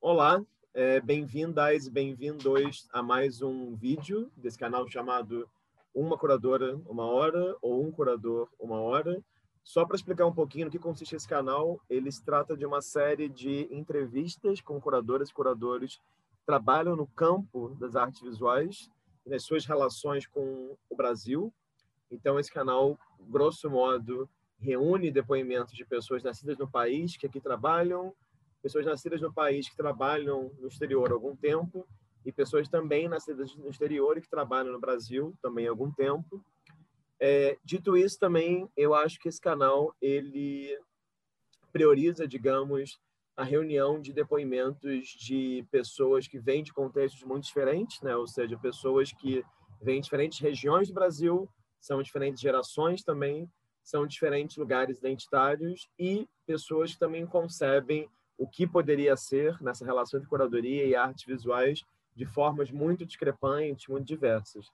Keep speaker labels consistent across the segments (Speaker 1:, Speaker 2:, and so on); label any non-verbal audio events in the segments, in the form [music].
Speaker 1: Olá, é, bem-vindas e bem-vindos a mais um vídeo desse canal chamado Uma Curadora, Uma Hora, ou Um Curador, Uma Hora. Só para explicar um pouquinho no que consiste esse canal, ele se trata de uma série de entrevistas com curadoras e curadores que trabalham no campo das artes visuais e nas suas relações com o Brasil. Então, esse canal, grosso modo, reúne depoimentos de pessoas nascidas no país que aqui trabalham, pessoas nascidas no país que trabalham no exterior há algum tempo e pessoas também nascidas no exterior e que trabalham no Brasil também há algum tempo. É, dito isso, também eu acho que esse canal ele prioriza, digamos, a reunião de depoimentos de pessoas que vêm de contextos muito diferentes, né? Ou seja, pessoas que vêm de diferentes regiões do Brasil, são diferentes gerações também, são diferentes lugares identitários e pessoas que também concebem o que poderia ser nessa relação de curadoria e artes visuais de formas muito discrepantes, muito diversas.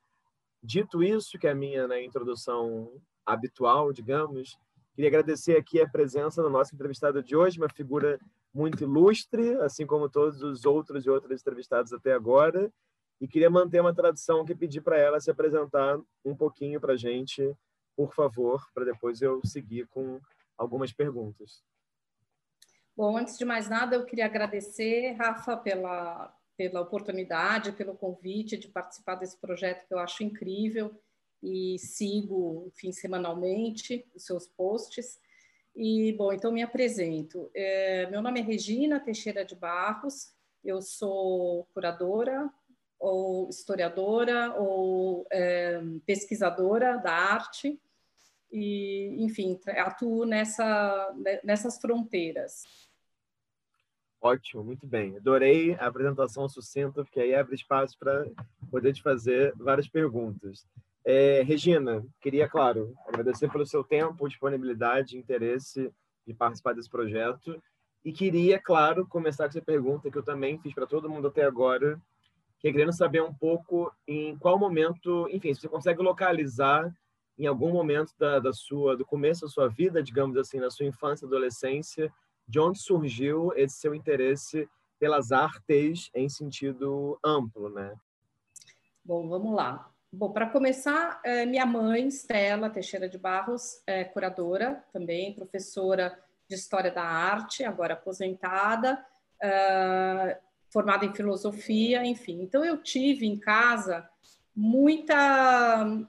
Speaker 1: Dito isso, que é a minha né, introdução habitual, digamos, queria agradecer aqui a presença da nossa entrevistada de hoje, uma figura muito ilustre, assim como todos os outros e outras entrevistados até agora, e queria manter uma tradição que pedir para ela se apresentar um pouquinho para a gente, por favor, para depois eu seguir com algumas perguntas.
Speaker 2: Bom, antes de mais nada, eu queria agradecer, Rafa, pela, pela oportunidade, pelo convite de participar desse projeto que eu acho incrível e sigo, enfim, semanalmente os seus posts. E, bom, então me apresento. É, meu nome é Regina Teixeira de Barros, eu sou curadora, ou historiadora, ou é, pesquisadora da arte, e, enfim, atuo nessa, nessas fronteiras.
Speaker 1: Ótimo, muito bem. Adorei a apresentação sucinta, porque aí abre espaço para poder te fazer várias perguntas. É, Regina, queria, claro, agradecer pelo seu tempo, disponibilidade, interesse de participar desse projeto. E queria, claro, começar com essa pergunta que eu também fiz para todo mundo até agora, que é querendo saber um pouco em qual momento, enfim, se você consegue localizar em algum momento da, da sua, do começo da sua vida, digamos assim, na sua infância, adolescência, de onde surgiu esse seu interesse pelas artes em sentido amplo, né?
Speaker 2: Bom, vamos lá. Bom, para começar, é, minha mãe, Stella Teixeira de Barros, é curadora também, professora de História da Arte, agora aposentada, é, formada em Filosofia, enfim. Então, eu tive em casa muita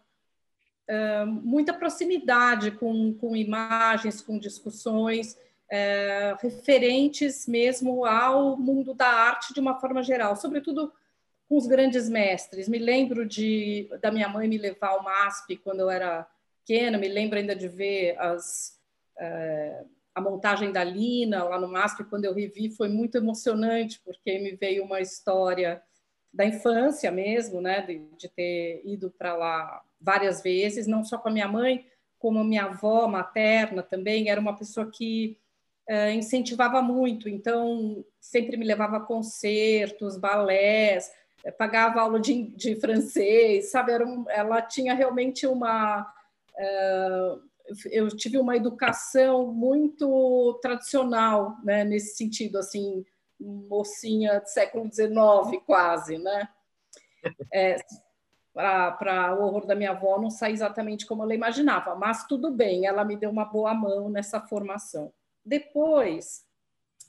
Speaker 2: muita proximidade com, com imagens, com discussões, é, referentes mesmo ao mundo da arte de uma forma geral, sobretudo com os grandes mestres. Me lembro de da minha mãe me levar ao MASP quando eu era pequena, me lembro ainda de ver as, é, a montagem da Lina lá no MASP, quando eu revi, foi muito emocionante, porque me veio uma história da infância mesmo, né, de, de ter ido para lá várias vezes, não só com a minha mãe, como a minha avó materna também, era uma pessoa que incentivava muito, então sempre me levava a concertos, balés, eh, pagava aula de, de francês, sabe? Era um, ela tinha realmente uma. Uh, eu tive uma educação muito tradicional, né, nesse sentido, assim, mocinha do século XIX, quase, né? É, para o horror da minha avó não sair exatamente como ela imaginava, mas tudo bem, ela me deu uma boa mão nessa formação. Depois,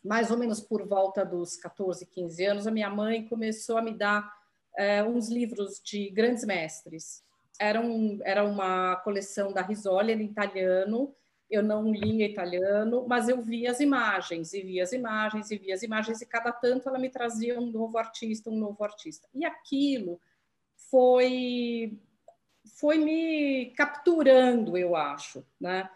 Speaker 2: mais ou menos por volta dos 14, 15 anos, a minha mãe começou a me dar é, uns livros de grandes mestres. Era, um, era uma coleção da Risoli, em italiano, eu não lia italiano, mas eu via as imagens, e via as imagens, e via as imagens, e cada tanto ela me trazia um novo artista, um novo artista. E aquilo foi foi me capturando, eu acho, né?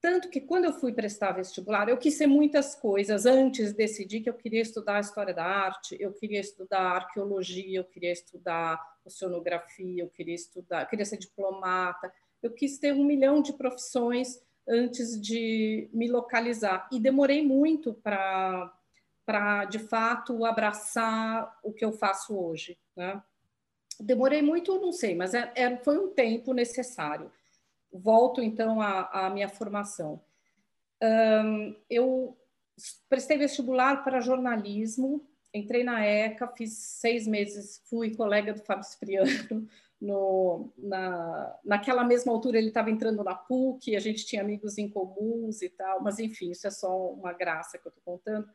Speaker 2: Tanto que quando eu fui prestar vestibular, eu quis ser muitas coisas. Antes decidi que eu queria estudar a história da arte, eu queria estudar arqueologia, eu queria estudar oceanografia, eu queria estudar, eu queria ser diplomata. Eu quis ter um milhão de profissões antes de me localizar. E demorei muito para, para de fato, abraçar o que eu faço hoje. Né? Demorei muito, não sei, mas é, é, foi um tempo necessário volto então à, minha formação. Um, eu prestei vestibular para jornalismo entrei na ECA, fiz seis meses, fui colega do Fábio Cipriano. [laughs] No, na, naquela mesma altura ele estava entrando na PUC, a gente tinha amigos em comuns e tal, mas enfim, isso é só uma graça que eu estou contando.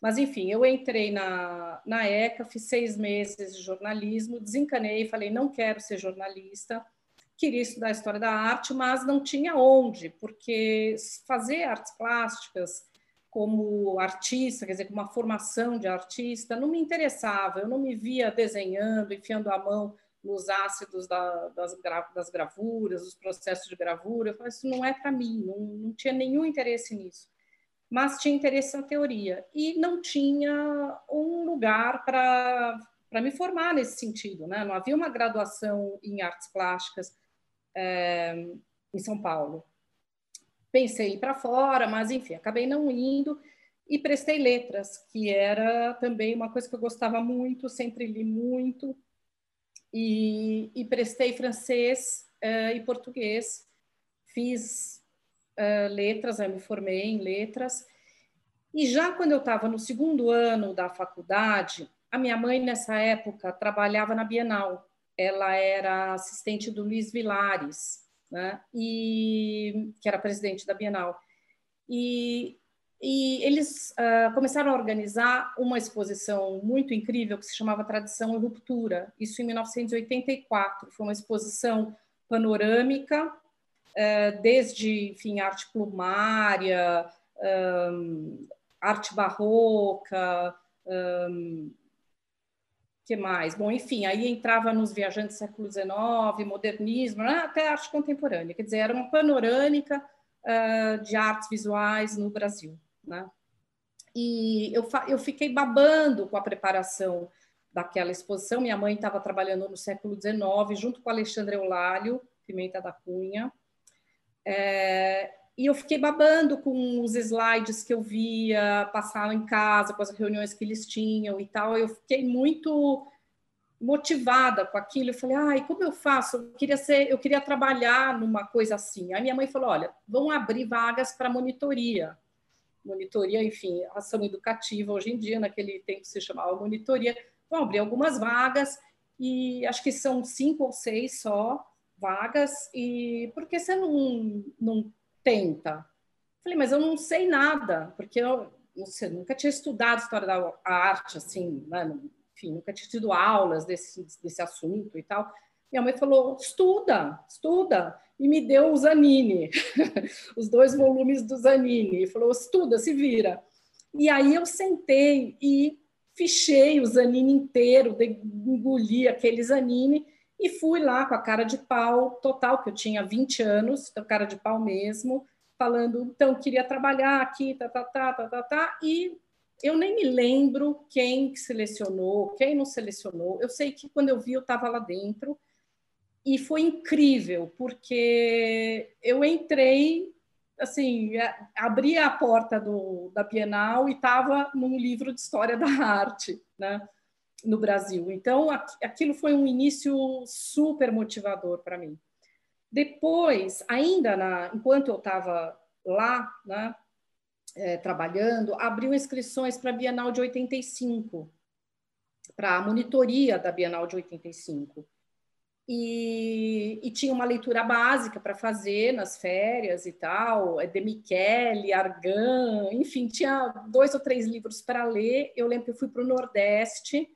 Speaker 2: Mas enfim, eu entrei na, na ECA, fiz seis meses de jornalismo, desencanei, falei, não quero ser jornalista, queria estudar história da arte, mas não tinha onde, porque fazer artes plásticas como artista, quer dizer, com uma formação de artista, não me interessava, eu não me via desenhando, enfiando a mão nos ácidos da, das, das, gravuras, os processos de gravura, eu falei, isso não é para mim, não, não tinha nenhum interesse nisso, mas tinha interesse na teoria, e não tinha um lugar para me formar nesse sentido, né? não havia uma graduação em artes plásticas é, em São Paulo. Pensei em ir para fora, mas enfim, acabei não indo e prestei letras, que era também uma coisa que eu gostava muito, sempre li muito, e, e prestei francês uh, e português, fiz uh, letras, eu me formei em letras, e já quando eu estava no segundo ano da faculdade, a minha mãe nessa época trabalhava na Bienal, ela era assistente do Luiz Vilares, né? e que era presidente da Bienal. E, e eles uh, começaram a organizar uma exposição muito incrível que se chamava Tradição e Ruptura, isso em 1984. Foi uma exposição panorâmica, uh, desde, enfim, arte plumária, um, arte barroca, um, que mais? Bom, enfim, aí entrava nos viajantes do século XIX, modernismo, né? até arte contemporânea. Quer dizer, era uma panorâmica uh, de artes visuais no Brasil. Né? E eu, eu fiquei babando com a preparação daquela exposição. Minha mãe estava trabalhando no século XIX, junto com Alexandre Eulálio, Pimenta da Cunha. É, e eu fiquei babando com os slides que eu via passar em casa, com as reuniões que eles tinham e tal. Eu fiquei muito motivada com aquilo. Eu falei, ai, como eu faço? Eu queria ser, eu queria trabalhar numa coisa assim. Aí minha mãe falou, olha, vão abrir vagas para monitoria. Monitoria, enfim, ação educativa hoje em dia, naquele tempo se chamava monitoria. Vão abrir algumas vagas e acho que são cinco ou seis só vagas. E por que você não, não tenta. Falei, mas eu não sei nada, porque eu você, nunca tinha estudado história da arte, assim, né? enfim, nunca tinha tido aulas desse, desse assunto e tal. Minha mãe falou: estuda, estuda, e me deu o Zanini, [laughs] os dois volumes do Zanini, e falou: estuda, se vira. E aí eu sentei e fichei o Zanini inteiro, engoli aquele Zanini e fui lá com a cara de pau total, que eu tinha 20 anos, então cara de pau mesmo, falando, então, queria trabalhar aqui, tá, tá, tá, tá, tá, tá, e eu nem me lembro quem selecionou, quem não selecionou. Eu sei que quando eu vi, eu estava lá dentro, e foi incrível, porque eu entrei, assim, abri a porta do, da Bienal e estava num livro de história da [laughs] arte, né? No Brasil. Então, aquilo foi um início super motivador para mim. Depois, ainda na, enquanto eu estava lá, né, é, trabalhando, abriu inscrições para a Bienal de 85, para a monitoria da Bienal de 85. E, e tinha uma leitura básica para fazer nas férias e tal, é, de Michele, Argan, enfim, tinha dois ou três livros para ler. Eu lembro que eu fui para o Nordeste,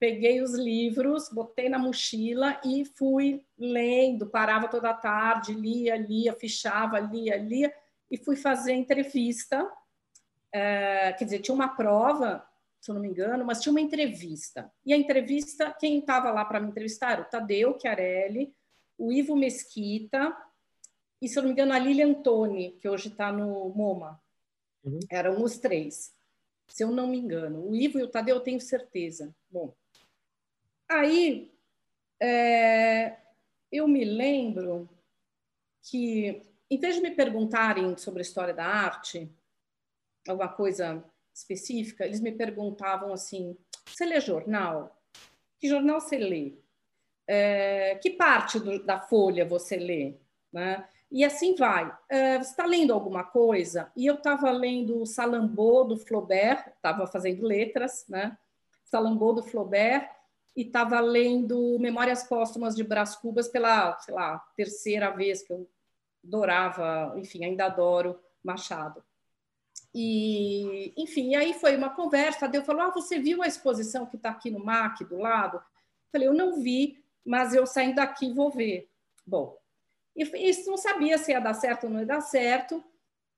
Speaker 2: peguei os livros, botei na mochila e fui lendo, parava toda tarde, lia, lia, fichava, lia, lia, e fui fazer entrevista. É, quer dizer, tinha uma prova, se eu não me engano, mas tinha uma entrevista. E a entrevista, quem estava lá para me entrevistar era o Tadeu Chiarelli, o Ivo Mesquita e, se eu não me engano, a Lilian Antoni, que hoje está no MoMA. Uhum. Eram os três, se eu não me engano. O Ivo e o Tadeu eu tenho certeza. Bom, Aí é, eu me lembro que, em vez de me perguntarem sobre a história da arte, alguma coisa específica, eles me perguntavam assim: você lê jornal? Que jornal você lê? É, que parte do, da folha você lê? Né? E assim vai. É, você está lendo alguma coisa? E eu estava lendo Salambô, do Flaubert, estava fazendo letras, né? Salambô do Flaubert e estava lendo Memórias Póstumas de Brás Cubas pela, sei lá, terceira vez que eu adorava, enfim, ainda adoro Machado. E, enfim, aí foi uma conversa, Deus falou, ah, você viu a exposição que está aqui no MAC, do lado? Falei, eu não vi, mas eu saindo daqui vou ver. Bom, e isso não sabia se ia dar certo ou não ia dar certo.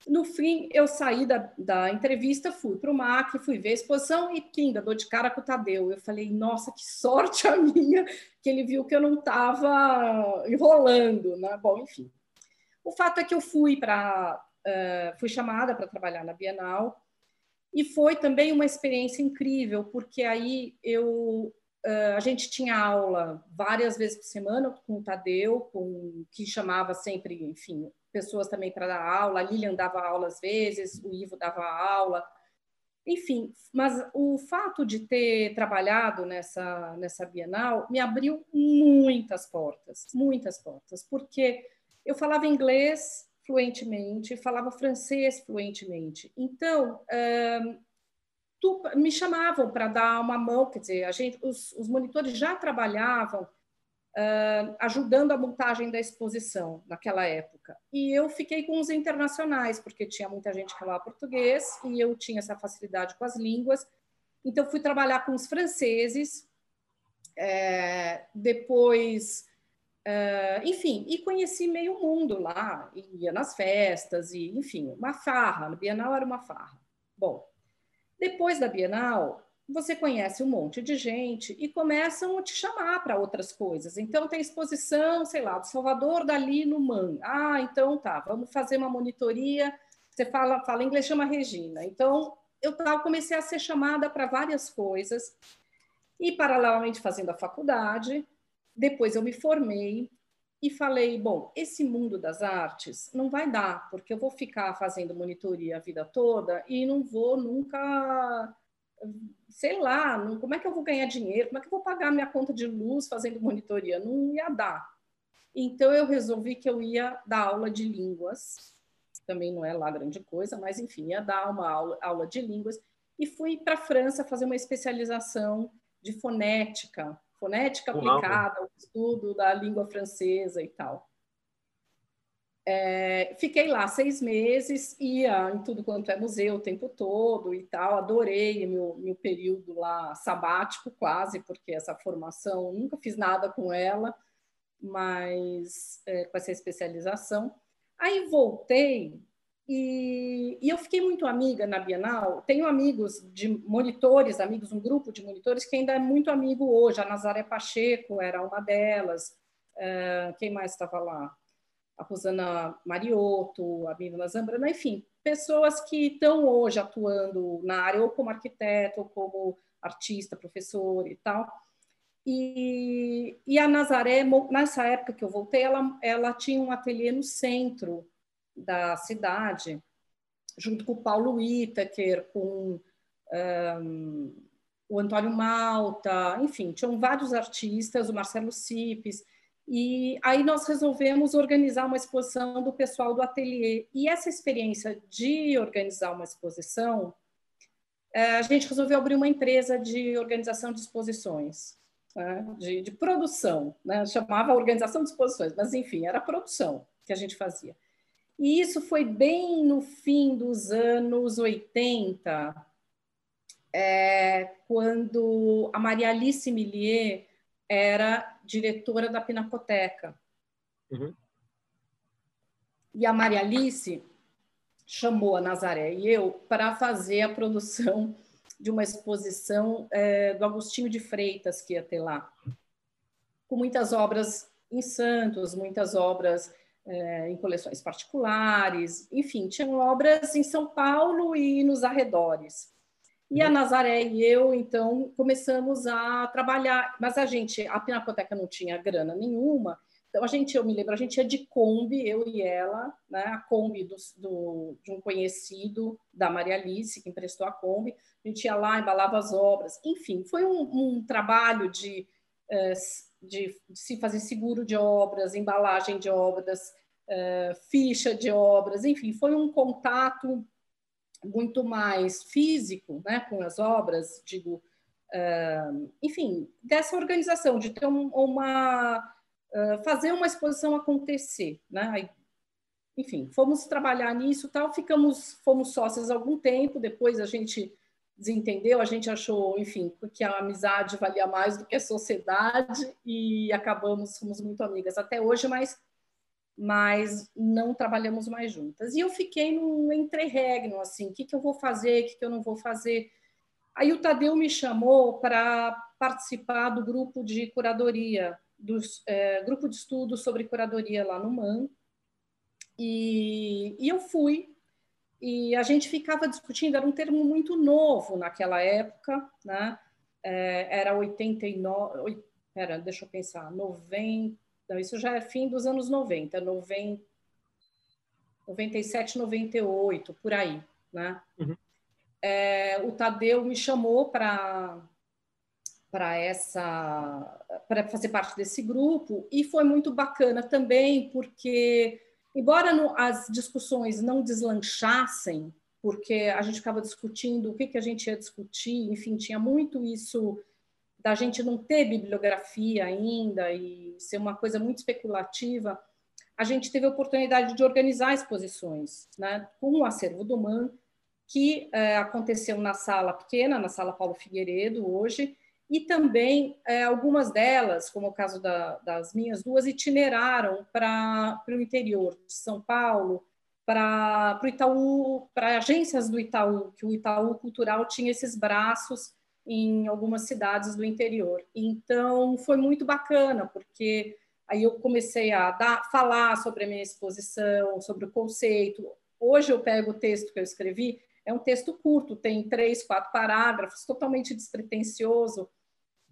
Speaker 2: No fim, eu saí da, da entrevista, fui para o MAC, fui ver a exposição e, pinda, dou de cara com o Tadeu. Eu falei, nossa, que sorte a minha, que ele viu que eu não estava enrolando, né? Bom, enfim. O fato é que eu fui para, uh, fui chamada para trabalhar na Bienal e foi também uma experiência incrível, porque aí eu Uh, a gente tinha aula várias vezes por semana com o Tadeu, com, que chamava sempre, enfim, pessoas também para dar aula. A Lilian dava aula às vezes, o Ivo dava aula. Enfim, mas o fato de ter trabalhado nessa, nessa Bienal me abriu muitas portas, muitas portas, porque eu falava inglês fluentemente, falava francês fluentemente. Então, uh, tu, me chamavam para dar uma mão, quer dizer, a gente, os, os monitores já trabalhavam uh, ajudando a montagem da exposição naquela época. E eu fiquei com os internacionais, porque tinha muita gente que falava português e eu tinha essa facilidade com as línguas. Então, fui trabalhar com os franceses, é, depois, uh, enfim, e conheci meio mundo lá, ia nas festas, e enfim, uma farra, no Bienal era uma farra. Bom, depois da Bienal, você conhece um monte de gente e começam a te chamar para outras coisas. Então, tem exposição, sei lá, do Salvador Dali no MAN. Ah, então tá, vamos fazer uma monitoria. Você fala, fala inglês, chama Regina. Então, eu comecei a ser chamada para várias coisas e, paralelamente, fazendo a faculdade. Depois, eu me formei e falei: bom, esse mundo das artes não vai dar, porque eu vou ficar fazendo monitoria a vida toda e não vou nunca, sei lá, não, como é que eu vou ganhar dinheiro? Como é que eu vou pagar minha conta de luz fazendo monitoria? Não ia dar. Então eu resolvi que eu ia dar aula de línguas, também não é lá grande coisa, mas enfim, ia dar uma aula, aula de línguas e fui para a França fazer uma especialização de fonética fonética aplicada, o estudo da língua francesa e tal. É, fiquei lá seis meses, ia em tudo quanto é museu o tempo todo e tal, adorei meu, meu período lá sabático quase, porque essa formação, nunca fiz nada com ela, mas é, com essa especialização. Aí voltei e, e, eu fiquei muito amiga na Bienal. Tenho amigos de monitores, amigos, um grupo de monitores que ainda é muito amigo hoje. A Nazaré Pacheco era uma delas. Uh, quem mais estava lá? A Rosana Mariotto, a Mila Zambrana, enfim, pessoas que estão hoje atuando na área, ou como arquiteto, ou como artista, professor e tal. E, e a Nazaré, nessa época que eu voltei, ela, ela tinha um ateliê no centro da cidade, junto com o Paulo Whittaker, com um, o Antônio Malta, enfim, tinham vários artistas, o Marcelo Cipes, e aí nós resolvemos organizar uma exposição do pessoal do ateliê. E essa experiência de organizar uma exposição, eh, a gente resolveu abrir uma empresa de organização de exposições, né? de, de, produção, né? chamava organização de exposições, mas enfim, era produção que a gente fazia. E isso foi bem no fim dos anos 80, é, quando a Maria Alice Millier era diretora da Pinacoteca. Uhum. E a Maria Alice chamou a Nazaré e eu para fazer a produção de uma exposição é, do Agostinho de Freitas que ia ter lá, com muitas obras em Santos, muitas obras é, em coleções particulares, enfim, tinham obras em São Paulo e nos arredores. E a. Nazaré e eu, então, começamos a trabalhar, mas a gente, a Pinacoteca não tinha grana nenhuma, então a gente, eu me lembro, a gente ia de Kombi, eu e ela, né, a Kombi do, do, de um conhecido da Maria Alice, que emprestou a Kombi, a gente ia lá, embalava as obras, enfim, foi um, um trabalho de eh, de, se fazer seguro de obras, embalagem de obras, uh, ficha de obras, enfim, foi um contato muito mais físico né, com as obras, digo, uh, enfim, dessa organização, de ter um, uma, uh, fazer uma exposição acontecer, né? enfim, fomos trabalhar nisso, tal, ficamos, fomos sócios algum tempo, depois a gente desentendeu, a gente achou, enfim, que a amizade valia mais do que a sociedade e acabamos, somos muito amigas até hoje, mas mas não trabalhamos mais juntas. E eu fiquei num entreregno, assim, o que, que eu vou fazer, o que, que eu não vou fazer. Aí o Tadeu me chamou para participar do grupo de curadoria, do é, grupo de estudo sobre curadoria lá no MAN, e, e eu fui, e a gente ficava discutindo, era um termo muito novo naquela época, né? É, era 89, era, deixa eu pensar, 90, isso já é fim dos anos 90, 90 97, 98, por aí, né? Uhum. É, o Tadeu me chamou para para essa para fazer parte desse grupo e foi muito bacana também porque Embora no, as discussões não deslanchassem, porque a gente ficava discutindo o que, que a gente ia discutir, enfim, tinha muito isso da gente não ter bibliografia ainda e ser uma coisa muito especulativa, a gente teve a oportunidade de organizar exposições, né, com o acervo do MAN, que é, aconteceu na sala pequena, na sala Paulo Figueiredo, hoje, e também é, algumas delas, como o caso da, das minhas duas, itineraram para o interior de São Paulo, para o Itaú, para agências do Itaú, que o Itaú Cultural tinha esses braços em algumas cidades do interior. Então foi muito bacana, porque aí eu comecei a dar, falar sobre a minha exposição, sobre o conceito. Hoje eu pego o texto que eu escrevi, é um texto curto, tem três, quatro parágrafos, totalmente despretensioso,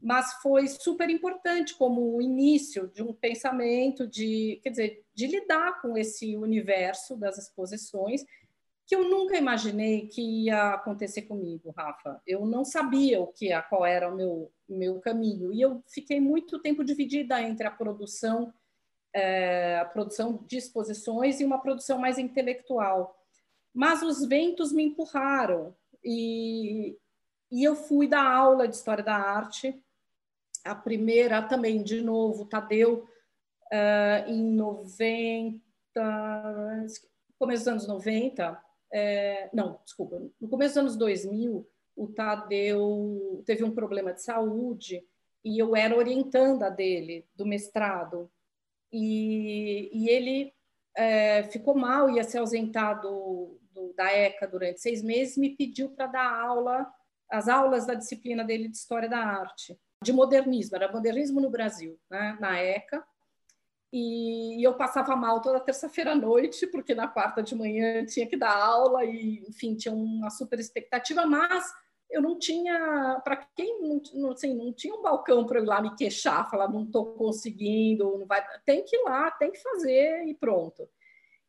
Speaker 2: mas foi super importante como o início de um pensamento de, quer dizer, de lidar com esse universo das exposições que eu nunca imaginei que ia acontecer comigo, Rafa. Eu não sabia o que, qual era o meu, meu caminho e eu fiquei muito tempo dividida entre a produção, é, a produção de exposições e uma produção mais intelectual. Mas os ventos me empurraram e, e eu fui dar aula de história da arte a primeira também, de novo, Tadeu, uh, em 90, começo dos anos 90, é, não, desculpa, no começo dos anos 2000, o Tadeu teve um problema de saúde e eu era orientanda dele, do mestrado. E, e ele é, ficou mal, ia se ausentar do, do, da ECA durante seis meses, me pediu para dar aula, as aulas da disciplina dele de História da Arte de modernismo, era modernismo no Brasil, né, na ECA, e eu passava mal toda terça-feira à noite, porque na quarta de manhã tinha que dar aula e, enfim, tinha uma super expectativa, mas eu não tinha, para quem não, assim, não tinha um balcão para eu ir lá me queixar, falar não estou conseguindo, não vai, tem que ir lá, tem que fazer e pronto.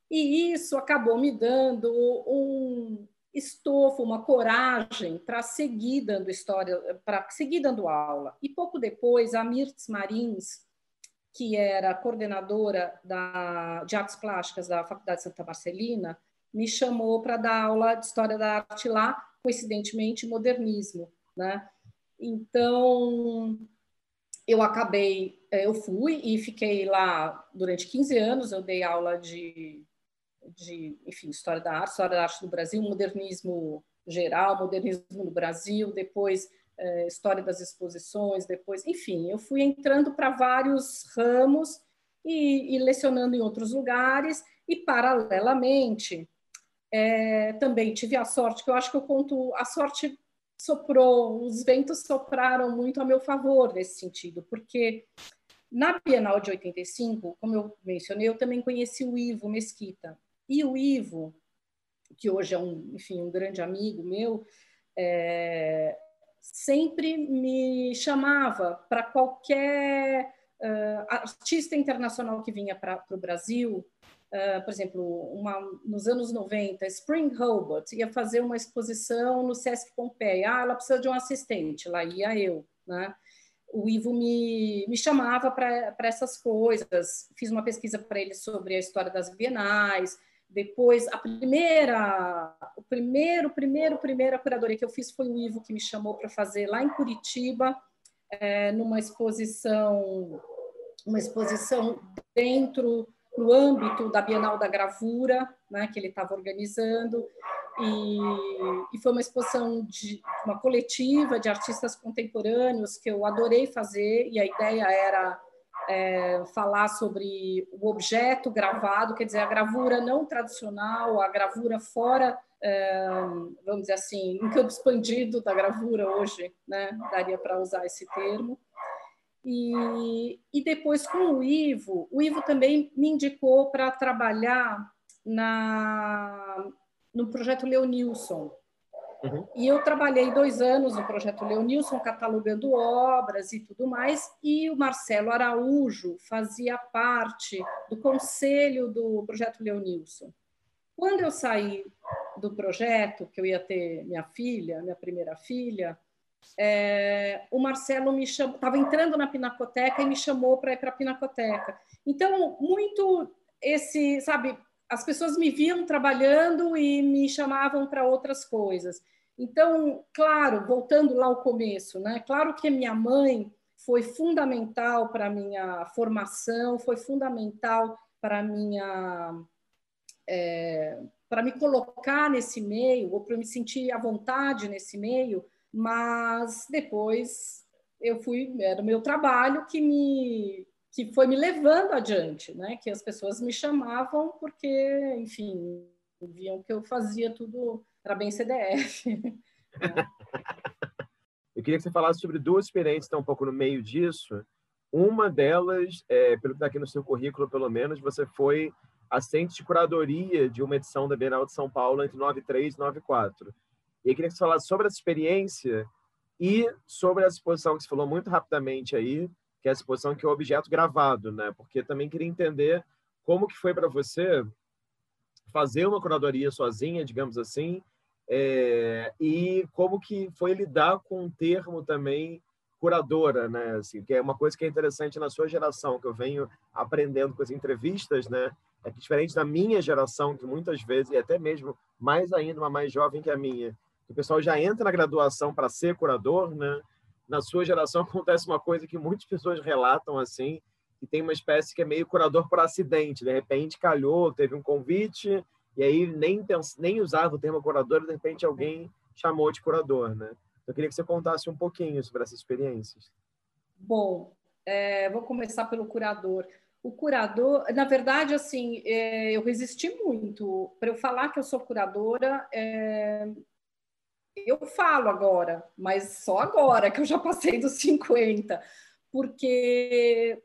Speaker 2: E isso acabou me dando um, estofo, uma coragem para seguir dando história, para seguir dando aula. E pouco depois, a Mirtz Marins, que era coordenadora da, de artes plásticas da Faculdade Santa Marcelina, me chamou para dar aula de história da arte lá, coincidentemente modernismo, né? Então, eu acabei, eu fui e fiquei lá durante 15 anos, eu dei aula de de, enfim, história da arte, história da arte do Brasil, modernismo geral, modernismo no Brasil, depois é, história das exposições, depois, enfim, eu fui entrando para vários ramos e, e, lecionando em outros lugares e paralelamente é, também tive a sorte que eu acho que eu conto a sorte soprou, os ventos sopraram muito a meu favor nesse sentido, porque na Bienal de 85, como eu mencionei, eu também conheci o Ivo Mesquita, e o Ivo, que hoje é um, enfim, um grande amigo meu, é, sempre me chamava para qualquer uh, artista internacional que vinha para o Brasil, uh, por exemplo, uma, nos anos 90, Spring Hobart ia fazer uma exposição no Sesc Pompeia. Ah, ela precisa de um assistente, lá ia eu, né? O Ivo me, me chamava para essas coisas. Fiz uma pesquisa para ele sobre a história das bienais, Depois, a primeira, o primeiro, primeiro, primeira curadoria que eu fiz foi o Ivo que me chamou para fazer lá em Curitiba, é, numa exposição, uma exposição dentro, no âmbito da Bienal da Gravura, né, que ele estava organizando, e, e, foi uma exposição de uma coletiva de artistas contemporâneos que eu adorei fazer, e a ideia era é, falar sobre o objeto gravado, quer dizer, a gravura não tradicional, a gravura fora, é, vamos dizer assim, em campo expandido da gravura hoje, né? daria para usar esse termo. E, e depois com o Ivo, o Ivo também me indicou para trabalhar na, no projeto Leonilson, Uhum. E eu trabalhei dois anos no projeto Leonilson, catalogando obras e tudo mais, e o Marcelo Araújo fazia parte do conselho do projeto Leonilson. Quando eu saí do projeto, que eu ia ter minha filha, minha primeira filha, é, o Marcelo me chamou, estava entrando na Pinacoteca e me chamou para ir para a Pinacoteca. Então, muito esse, sabe, as pessoas me viam trabalhando e me chamavam para outras coisas. Então, claro, voltando lá ao começo, né? Claro que minha mãe foi fundamental para a minha formação, foi fundamental para minha é, para me colocar nesse meio ou para me sentir à vontade nesse meio, mas depois eu fui era o meu trabalho que me que foi me levando adiante, né? Que as pessoas me chamavam porque, enfim, viam que eu fazia tudo para bem CDF. [laughs]
Speaker 1: eu queria que você falasse sobre duas experiências que estão um pouco no meio disso. Uma delas, é, pelo que está aqui no seu currículo, pelo menos, você foi assistente de curadoria de uma edição da Bienal de São Paulo entre 93 e 94. E eu queria que você falasse sobre essa experiência e sobre a exposição que você falou muito rapidamente aí, que é a exposição que é o objeto gravado, né? Porque também queria entender como que foi para você fazer uma curadoria sozinha, digamos assim, é, e como que foi lidar com o termo também curadora, né? Assim, que é uma coisa que é interessante na sua geração, que eu venho aprendendo com as entrevistas, né? É que diferente da minha geração, que muitas vezes, e até mesmo mais ainda, uma mais jovem que a minha, o pessoal já entra na graduação para ser curador, né? Na sua geração [laughs] acontece uma coisa que muitas pessoas relatam assim, que tem uma espécie que é meio curador por acidente. De repente calhou, teve um convite e aí nem nem usava o termo curador, de repente alguém chamou de curador, né? Eu queria que você contasse um pouquinho sobre essas experiências.
Speaker 2: Bom, é, vou começar pelo curador. O curador, na verdade, assim, é, eu resisti muito para eu falar que eu sou curadora. É, eu falo agora, mas só agora que eu já passei dos 50, porque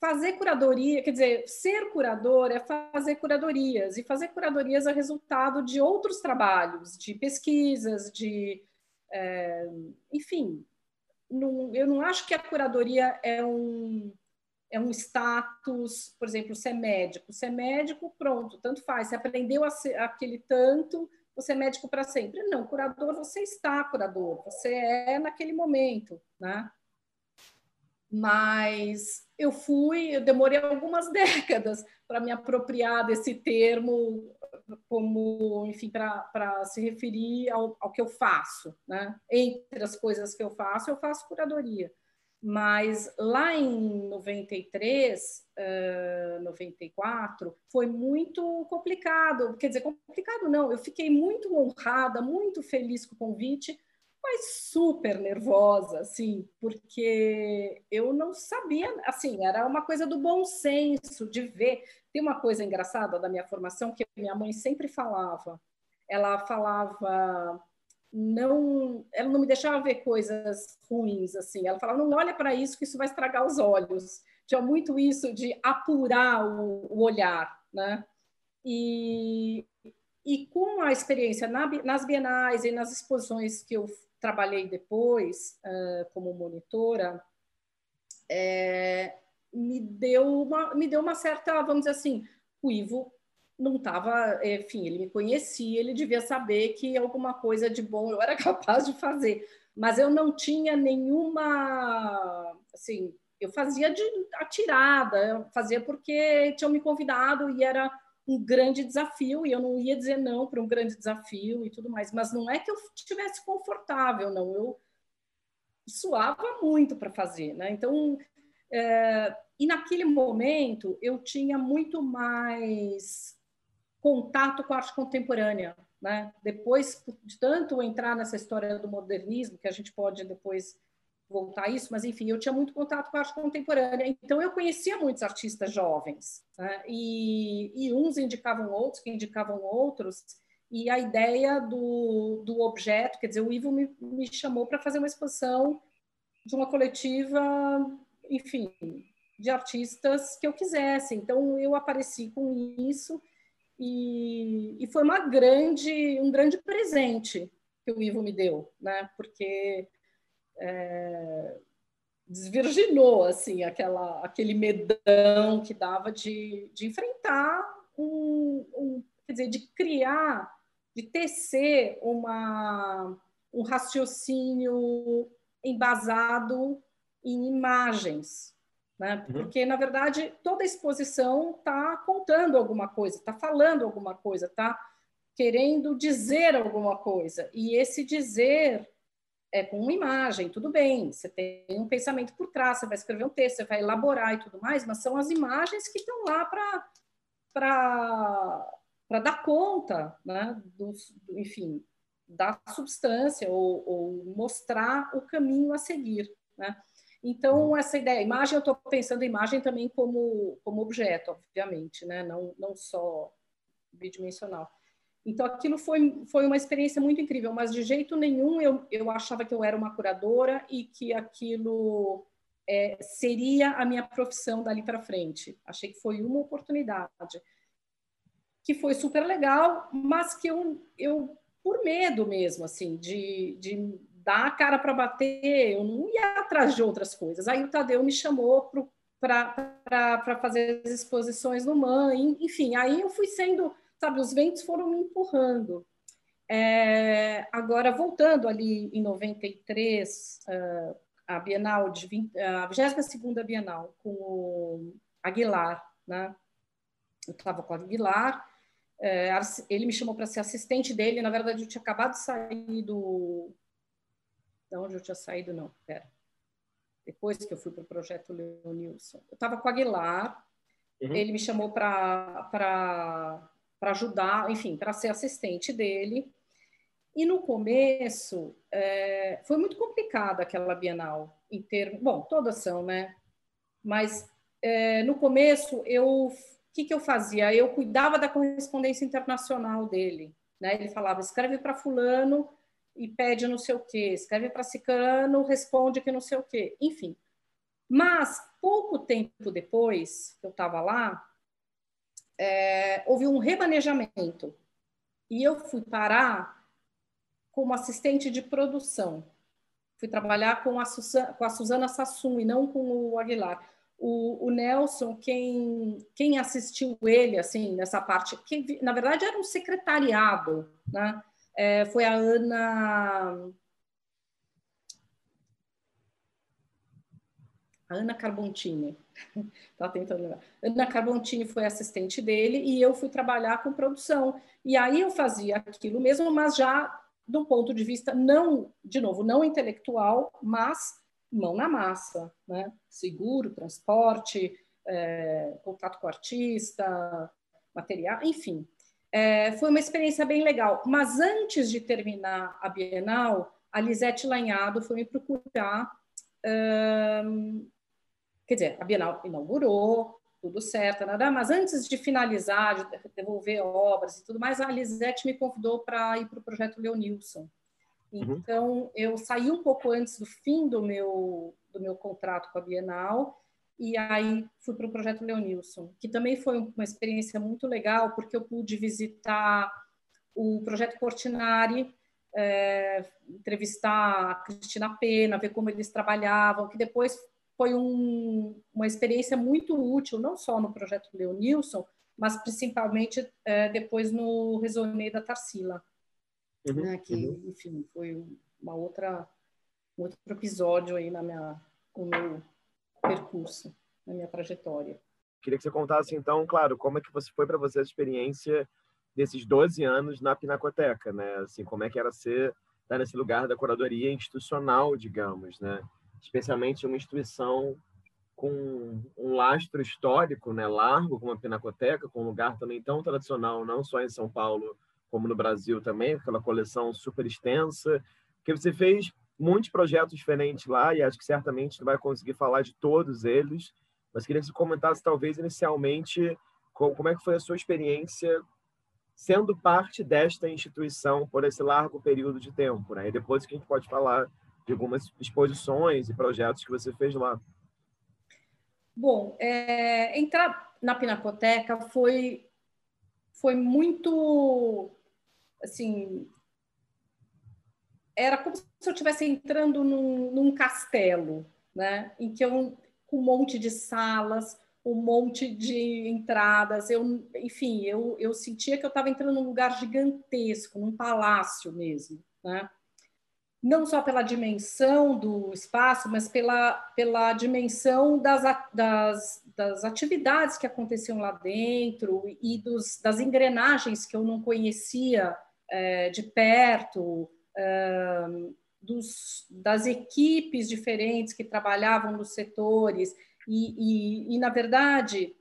Speaker 2: fazer curadoria, quer dizer, ser curador é fazer curadorias, e fazer curadorias é resultado de outros trabalhos, de pesquisas, de. É, enfim, não, eu não acho que a curadoria é um, é um status, por exemplo, ser médico. Ser médico, pronto, tanto faz. Você aprendeu a ser, aquele tanto, você é médico para sempre. Não, curador, você está curador, você é naquele momento, né? Mas eu fui, eu demorei algumas [laughs] décadas para me apropriar desse termo como, enfim, para se referir ao, ao que eu faço, né? Entre as coisas que eu faço, eu faço curadoria. Mas lá em 93, uh, 94, foi muito complicado. Quer dizer, complicado não, eu fiquei muito honrada, muito feliz com o convite, mas super nervosa, assim, porque eu não sabia, assim, era uma coisa do bom senso, de ver. Tem uma coisa engraçada da minha formação que minha mãe sempre falava. Ela falava não, ela não me deixava ver coisas ruins assim. Ela falava: "Não olha para isso que isso vai estragar os olhos". Tinha muito isso de apurar o, o olhar, né? E, e com a experiência na, nas bienais e nas exposições que eu trabalhei depois uh, como monitora, é, me deu uma me deu uma certa, vamos dizer assim, o Ivo não estava, enfim, ele me conhecia, ele devia saber que alguma coisa de bom eu era [laughs] capaz de fazer, mas eu não tinha nenhuma, assim, eu fazia de atirada, eu fazia porque tinham me convidado e era um grande desafio e eu não ia dizer não para um grande desafio e tudo mais, mas não é que eu estivesse confortável, não, eu suava muito para fazer, né? Então, é, e naquele momento eu tinha muito mais contato com a arte contemporânea, né? Depois de tanto entrar nessa história do modernismo, que a gente pode depois voltar a isso, mas enfim, eu tinha muito contato com a arte contemporânea, então eu conhecia muitos artistas jovens, né? e, e, uns indicavam outros, que indicavam outros, e a ideia do, do objeto, quer dizer, o Ivo me, me chamou para fazer uma exposição de uma coletiva, enfim, de artistas que eu quisesse, então eu apareci com isso, e, e foi uma grande, um grande presente que o Ivo me deu, né? porque é, desvirginou assim aquela aquele medão que dava de, de enfrentar um, um, quer dizer de criar de tecer uma um raciocínio embasado em imagens né? Uhum. porque na verdade toda exposição está contando alguma coisa está falando alguma coisa está querendo dizer alguma coisa e esse dizer é, com uma imagem, tudo bem, você tem um pensamento por trás, você vai escrever um texto, você vai elaborar e tudo mais, mas são as imagens que estão lá para dar conta, né, do, enfim, da substância ou, ou, mostrar o caminho a seguir, né? Então, essa ideia, imagem, eu estou pensando imagem também como, como objeto, obviamente, né? não, não só bidimensional. Então, aquilo foi, foi uma experiência muito incrível, mas de jeito nenhum eu, eu achava que eu era uma curadora e que aquilo é, seria a minha profissão dali para frente. Achei que foi uma oportunidade, que foi super legal, mas que eu, eu por medo mesmo, assim, de, de dar a cara para bater, eu não ia atrás de outras coisas. Aí o Tadeu me chamou para fazer as exposições no MAN, enfim, aí eu fui sendo sabe, os ventos foram me empurrando. É, agora, voltando ali em 93, uh, a Bienal, de 20, a 22 Bienal, com o Aguilar, né? Eu estava com o Aguilar, é, ele me chamou para ser assistente dele, na verdade eu tinha acabado de sair do... De onde eu tinha saído? Não, pera. Depois que eu fui para o projeto Leonilson. Eu estava com Aguilar, uhum. ele me chamou para para ajudar, enfim, para ser assistente dele. E no começo é, foi muito complicada aquela Bienal, em termos, bom, todas são, né? Mas é, no começo eu, o que, que eu fazia? Eu cuidava da correspondência internacional dele, né? Ele falava, escreve para fulano e pede não sei o quê, escreve para cicano, responde que não sei o quê, enfim. Mas pouco tempo depois que eu estava lá, é, houve um remanejamento e eu fui parar como assistente de produção. Fui trabalhar com a, Susana, com a Suzana Sassum e não com o Aguilar. O, o, Nelson, quem, quem assistiu ele assim nessa parte, que na verdade era um secretariado, né? É, foi a Ana a Ana Carbontini. Estava [laughs] tentando lembrar. Ana Carbontini foi assistente dele e eu fui trabalhar com produção. E aí eu fazia aquilo mesmo, mas já de um ponto de vista não, de novo, não intelectual, mas mão na massa, né? Seguro, transporte, é, contato com o artista, material, enfim. É, foi uma experiência bem legal. Mas antes de terminar a Bienal, a Lisete Lanhado foi me procurar um, Quer dizer, a Bienal inaugurou, tudo certo, nada, mas antes de finalizar, de devolver obras e tudo mais, a Lisete me convidou para ir para o projeto Leonilson. Uhum. Então, uhum. eu saí um pouco antes do fim do meu, do meu contrato com a Bienal, e aí fui para o projeto Leonilson, que também foi uma experiência muito legal, porque eu pude visitar o projeto Portinari, é, entrevistar a Cristina Pena, ver como eles trabalhavam, que depois foi um, uma experiência muito útil, não só no projeto Leonilson, mas principalmente é, depois no Resonei da Tarsila, uhum, né, que, uhum. enfim, foi uma outra, um outro episódio aí na minha, no meu percurso, na minha trajetória.
Speaker 1: Queria que você contasse, então, claro, como é que você foi para você a experiência desses 12 anos na Pinacoteca, né? Assim, como é que era ser estar tá nesse lugar da curadoria institucional, digamos, né? Especialmente uma instituição com um lastro histórico, né, largo como a Pinacoteca, com um lugar também tão tradicional, não só em São Paulo, como no Brasil também, aquela coleção super extensa, que você fez muitos projetos diferentes lá e acho que certamente vai conseguir falar de todos eles, mas queria que você comentasse talvez inicialmente como é que foi a sua experiência sendo parte desta instituição por esse largo período de tempo, né? E depois que a gente pode falar de algumas exposições e projetos que você fez lá.
Speaker 2: Bom, é, entrar na Pinacoteca foi foi muito assim era como se eu estivesse entrando num, num, castelo, né? Em que eu com um monte de salas, um monte de entradas, eu, enfim, eu, eu sentia que eu estava entrando num lugar gigantesco, num palácio mesmo, né? não só pela dimensão do espaço, mas pela, pela dimensão das, das, das atividades que aconteciam lá dentro e dos, das engrenagens que eu não conhecia é, de perto, dos, das equipes diferentes que trabalhavam nos setores. E, e, e na verdade,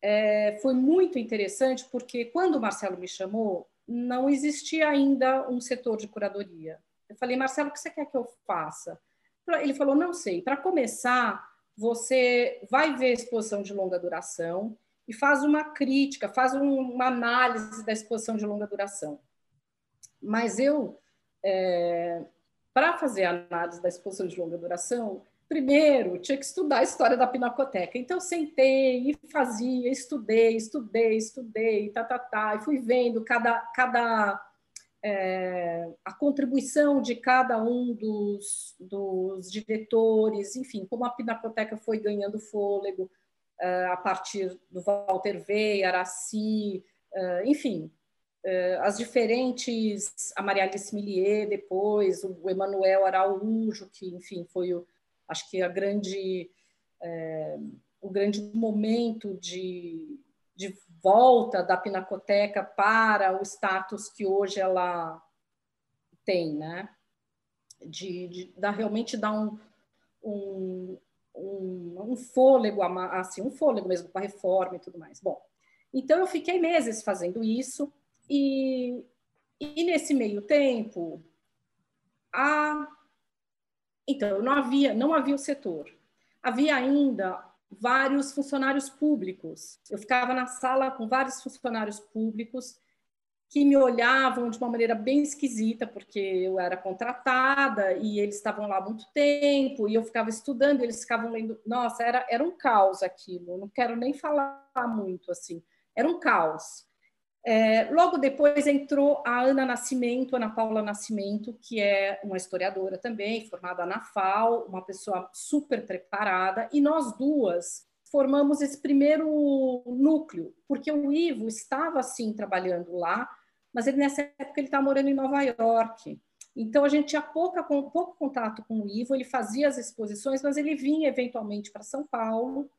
Speaker 2: é, foi muito interessante, porque quando o Marcelo me chamou, não existia ainda um setor de curadoria eu falei, Marcelo, o que você quer que eu faça? Ele falou, não sei. Para começar, você vai ver a exposição de longa duração e faz uma crítica, faz uma análise da exposição de longa duração. Mas eu, é, para fazer análise da exposição de longa duração, primeiro tinha que estudar a história da Pinacoteca. Então, sentei e fazia, estudei, estudei, estudei, tá, tá, tá, e fui vendo cada, cada é, a contribuição de cada um dos, dos diretores, enfim, como a Pinacoteca foi ganhando fôlego é, a partir do Walter Vey, Araci, é, enfim, as diferentes, a Maria Alice Millier depois, o Emanuel Araújo, que, enfim, foi, o, acho que a grande, é, o grande momento de, de volta da Pinacoteca para o status que hoje ela tem, né? De, de, de realmente dar um, um, um, um fôlego, assim, um fôlego mesmo com a reforma e tudo mais. Bom, então eu fiquei meses fazendo isso e, e nesse meio tempo, a, então não havia, não havia o setor. Havia ainda vários funcionários públicos. Eu ficava na sala com vários funcionários públicos que me olhavam de uma maneira bem esquisita, porque eu era contratada e eles estavam lá há muito tempo, e eu ficava estudando, e eles ficavam lendo. Nossa, era, era um caos aquilo, não quero nem falar muito assim, era um caos. É, logo depois entrou a Ana Nascimento, Ana Paula Nascimento, que é uma historiadora também, formada na FAO, uma pessoa super preparada, e nós duas formamos esse primeiro núcleo, porque o Ivo estava, assim, trabalhando lá, mas ele, nessa época ele estava morando em Nova York. Então, a gente tinha pouca, pouco contato com o Ivo, ele fazia as exposições, mas ele vinha eventualmente para São Paulo,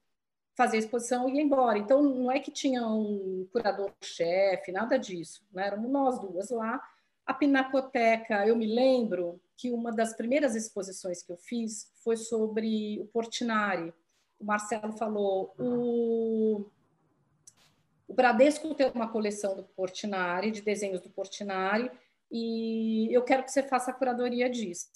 Speaker 2: fazer a exposição e ir embora. Então, não é que tinha um curador-chefe, nada disso. Né? Éramos nós duas lá. A Pinacoteca, eu me lembro que uma das primeiras exposições que eu fiz foi sobre o Portinari. O Marcelo falou, o, o Bradesco tem uma coleção do Portinari, de desenhos do Portinari, e eu quero que você faça a curadoria disso,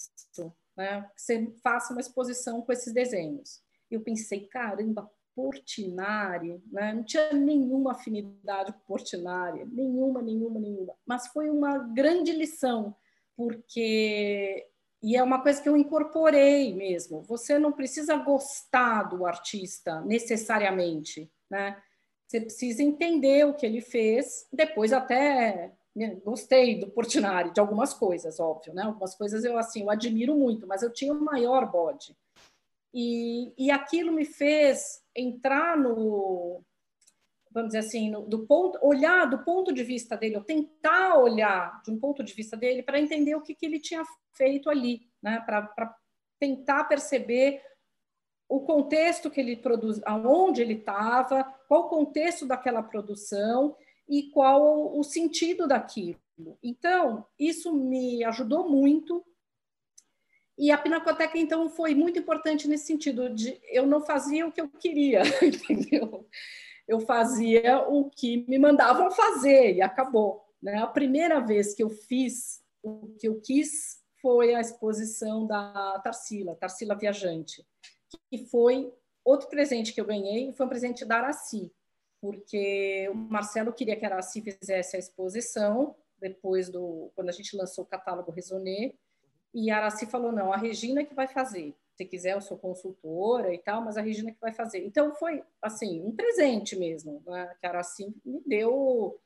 Speaker 2: né? que você faça uma exposição com esses desenhos. Eu pensei, caramba, Portinari, né? não tinha nenhuma afinidade com Portinari, nenhuma, nenhuma, nenhuma. Mas foi uma grande lição, porque e é uma coisa que eu incorporei mesmo. Você não precisa gostar do artista necessariamente, né? Você precisa entender o que ele fez. Depois até né, gostei do Portinari de algumas coisas, óbvio, né? Algumas coisas eu assim, eu admiro muito, mas eu tinha o maior bode. E, e aquilo me fez entrar no, vamos dizer assim, no, do ponto, olhar do ponto de vista dele, ou tentar olhar de um ponto de vista dele para entender o que, que ele tinha feito ali, né? para tentar perceber o contexto que ele produz, aonde ele estava, qual o contexto daquela produção e qual o sentido daquilo. Então, isso me ajudou muito. E a Pinacoteca, então, foi muito importante nesse sentido de eu não fazia o que eu queria, [laughs] entendeu? Eu fazia o que me mandavam fazer e acabou. Né? A primeira vez que eu fiz o que eu quis foi a exposição da Tarsila, Tarsila Viajante, que foi outro presente que eu ganhei, foi um presente da Araci, porque o Marcelo queria que a Araci fizesse a exposição depois do quando a gente lançou o catálogo Resonê, e a Araci falou não, a Regina que vai fazer. Se quiser, eu sou consultora e tal, mas a Regina que vai fazer. Então foi assim um presente mesmo, né? que a Araci me deu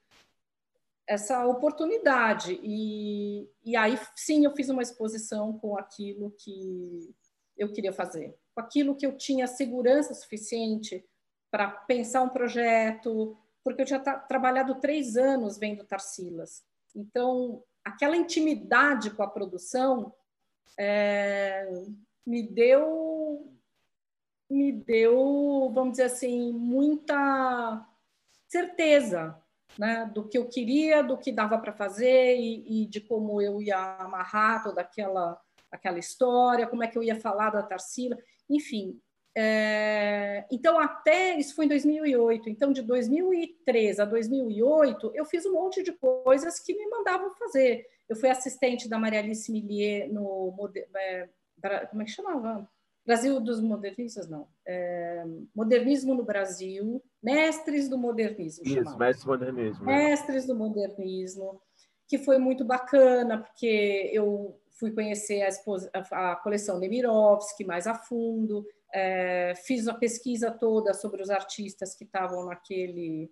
Speaker 2: essa oportunidade. E, e aí, sim, eu fiz uma exposição com aquilo que eu queria fazer, com aquilo que eu tinha segurança suficiente para pensar um projeto, porque eu tinha trabalhado três anos vendo Tarsilas. Então, aquela intimidade com a produção é, me deu me deu, vamos dizer assim, muita certeza né, do que eu queria, do que dava para fazer e, e, de como eu ia amarrar toda aquela, aquela história, como é que eu ia falar da Tarsila, enfim. É, então, até isso foi em 2008. Então, de 2003 a 2008, eu fiz um monte de coisas que me mandavam fazer. Eu fui assistente da Maria Alice Millier no. É, como é que chamava? Brasil dos modernistas, não. É, modernismo no Brasil, mestres do modernismo.
Speaker 1: Isso, chamava. mestres do modernismo.
Speaker 2: Mestres do modernismo, que foi muito bacana, porque eu fui conhecer a, a coleção Nemirovsky mais a fundo, é, fiz a pesquisa toda sobre os artistas que estavam naquele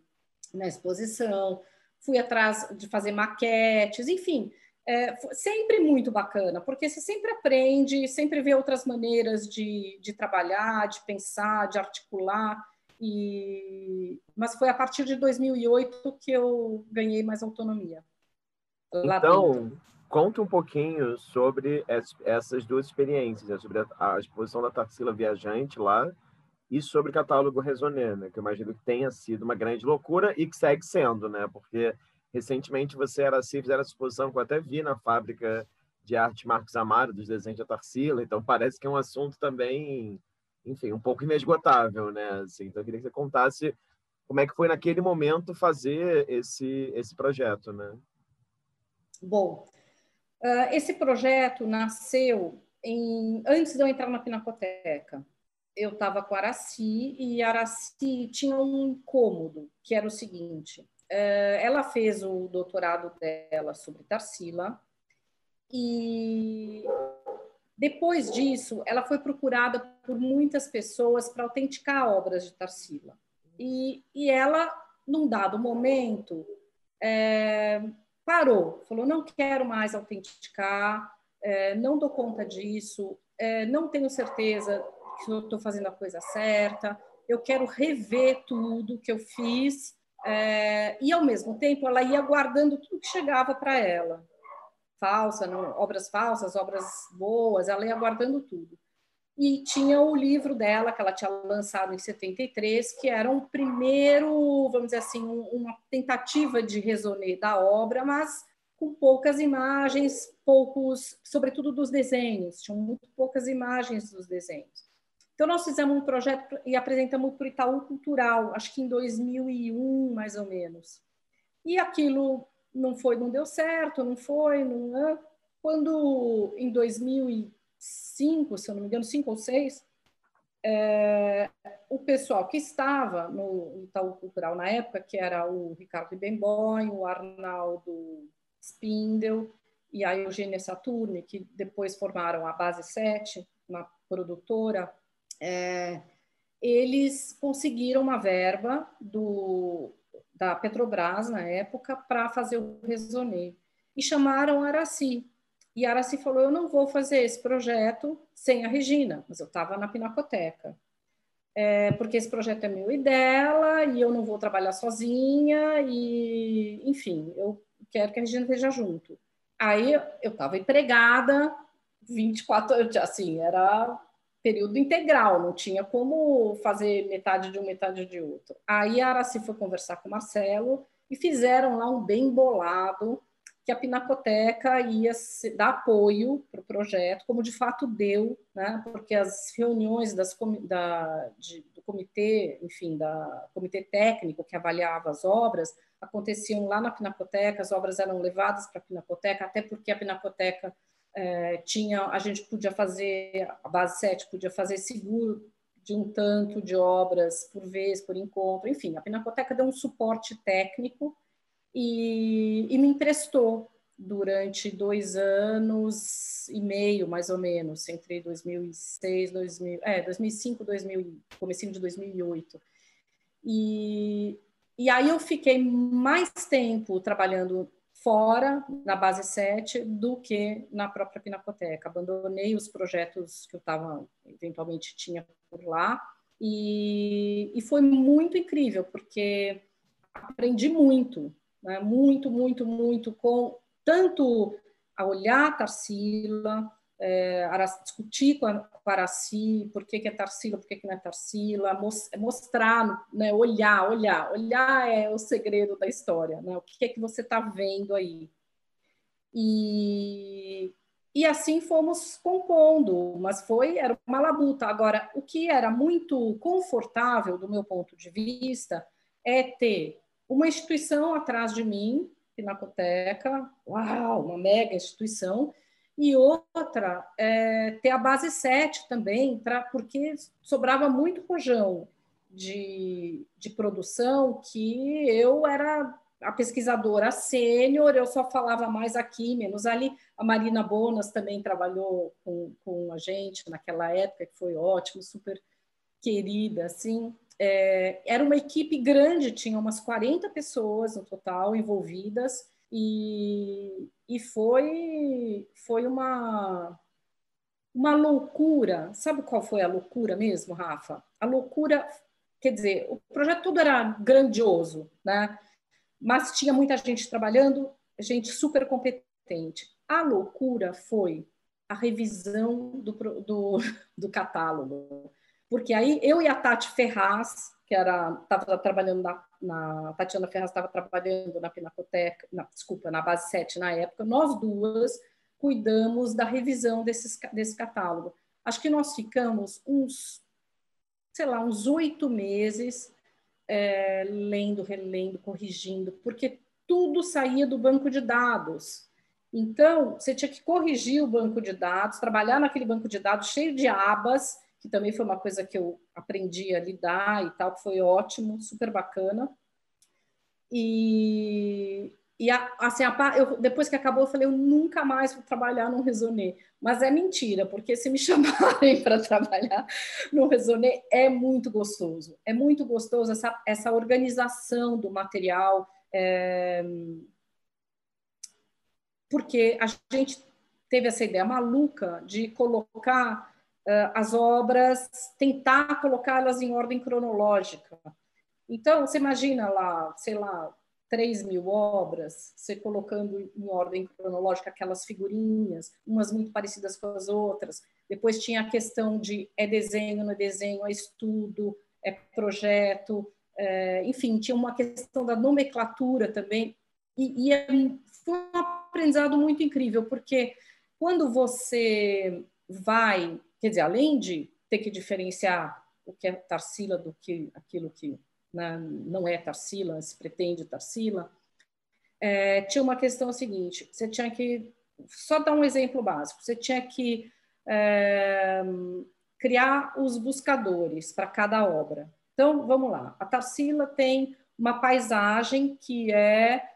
Speaker 2: na exposição, fui atrás de fazer maquetes, enfim, é, sempre muito bacana, porque você sempre aprende, sempre vê outras maneiras de, de trabalhar, de pensar, de articular. E... Mas foi a partir de 2008 que eu ganhei mais autonomia.
Speaker 1: então, dentro. Conta um pouquinho sobre essas duas experiências, né? sobre a, exposição da Tarsila Viajante lá e sobre o catálogo Resoné, né? que eu imagino que tenha sido uma grande loucura e que segue sendo, né? porque Recentemente você era assim, fizeram a exposição que eu até vi na fábrica de arte Marcos Amaro, dos desenhos da Tarsila, então parece que é um assunto também, enfim, um pouco inesgotável, né? Assim, então eu queria que você contasse como é que foi naquele momento fazer esse, esse projeto, né?
Speaker 2: Bom, uh, esse projeto nasceu em, antes de eu entrar na Pinacoteca. Eu estava com Araci e Araci tinha um incômodo, que era o seguinte: eh, ela fez o doutorado dela sobre Tarsila e depois disso ela foi procurada por muitas pessoas para autenticar obras de Tarsila e, e ela num dado momento é, parou falou não quero mais autenticar é, não dou conta disso é, não tenho certeza que eu estou fazendo a coisa certa eu quero rever tudo que eu fiz é, e ao mesmo tempo ela ia guardando tudo que chegava para ela, falsa, não, obras falsas, obras boas, ela ia guardando tudo. E tinha o livro dela que ela tinha lançado em 73, que era um primeiro, vamos dizer assim, um, uma tentativa de resonê da obra, mas com poucas imagens, poucos, sobretudo dos desenhos, tinham muito poucas imagens dos desenhos. Então, nós fizemos um projeto e apresentamos para o Itaú Cultural, acho que em 2001, mais ou menos. E aquilo não foi, não deu certo, não foi, não. Quando em 2005, se eu não me engano, 5 ou 6, é, o pessoal que estava no Itaú Cultural na época, que era o Ricardo Bemboim, o Arnaldo Spindel e a Eugênia Saturni, que depois formaram a Base 7, uma produtora é, eles conseguiram uma verba do, da Petrobras na época para fazer o Resonê e chamaram Araci. E a Araci falou: Eu não vou fazer esse projeto sem a Regina, mas eu estava na Pinacoteca. É, porque esse projeto é meu e dela, e eu não vou trabalhar sozinha, e enfim, eu quero que a Regina esteja junto. Aí eu estava empregada, 24 assim, era período integral, não tinha como fazer metade de um, metade de outro. Aí a Araci foi conversar com o Marcelo e fizeram lá um bem bolado que a Pinacoteca ia dar apoio para o projeto, como de fato deu, né? porque as reuniões das, da, de, do comitê, enfim, da comitê técnico que avaliava as obras, aconteciam lá na Pinacoteca, as obras eram levadas para a Pinacoteca, até porque a Pinacoteca é, tinha, a gente podia fazer, a base 7 podia fazer seguro de um tanto de obras por vez, por encontro, enfim, a Pinacoteca deu um suporte técnico e, e me emprestou durante dois anos e meio, mais ou menos, entre 2006, 2000, é, 2005, 2000, comecinho de 2008. E, e aí eu fiquei mais tempo trabalhando fora, na base 7, do que na própria Pinacoteca. Abandonei os projetos que eu estava, eventualmente, tinha por lá, e, e foi muito incrível, porque aprendi muito, né? muito, muito, muito, com tanto a olhar Tarsila, é, discutir com a, com a Araci por que, que é Tarsila, por que, que não é Tarsila, mostrar, né, olhar, olhar. Olhar é o segredo da história, né? o que é que você está vendo aí. E, e assim fomos compondo, mas foi, era uma labuta. Agora, o que era muito confortável, do meu ponto de vista, é ter uma instituição atrás de mim, Pinacoteca, uau, uma mega instituição, e outra, é, ter a base 7 também, pra, porque sobrava muito rojão de, de produção que eu era a pesquisadora sênior, eu só falava mais aqui, menos ali. A Marina Bonas também trabalhou com, com a gente naquela época, que foi ótimo, super querida, assim. É, era uma equipe grande, tinha umas 40 pessoas no total envolvidas, e, e foi, foi uma, uma loucura. Sabe qual foi a loucura mesmo, Rafa? A loucura, quer dizer, o projeto todo era grandioso, né? mas tinha muita gente trabalhando, gente super competente. A loucura foi a revisão do, do, [laughs] do catálogo porque aí eu e a Tati Ferraz, que era estava trabalhando na, na Tatiana Ferraz estava trabalhando na Pinacoteca, na, desculpa, na base 7 na época, nós duas cuidamos da revisão desses, desse catálogo. Acho que nós ficamos uns, sei lá, uns oito meses é, lendo, relendo, corrigindo, porque tudo saía do banco de dados. Então, você tinha que corrigir o banco de dados, trabalhar naquele banco de dados cheio de abas, que também foi uma coisa que eu aprendi a lidar e tal, que foi ótimo, super bacana. E, e a, assim, a, eu, depois que acabou, eu falei, eu nunca mais vou trabalhar no Resonê. Mas é mentira, porque se me [laughs] chamarem para trabalhar no Resonê, é muito gostoso. É muito gostoso essa, essa organização do material, é, porque a gente teve essa ideia maluca de colocar as obras, tentar colocá-las em ordem cronológica. Então, você imagina lá, sei lá, 3 mil obras, você colocando em ordem cronológica aquelas figurinhas, umas muito parecidas com as outras. Depois tinha a questão de é desenho, não é desenho, é estudo, é projeto, é, enfim, tinha uma questão da nomenclatura também. E, e é, foi um aprendizado muito incrível, porque quando você vai Quer dizer, além de ter que diferenciar o que é Tarsila do que aquilo que né, não é Tarsila, se pretende Tarsila, é, tinha uma questão seguinte: você tinha que só dar um exemplo básico, você tinha que é, criar os buscadores para cada obra. Então, vamos lá. A Tarsila tem uma paisagem que é,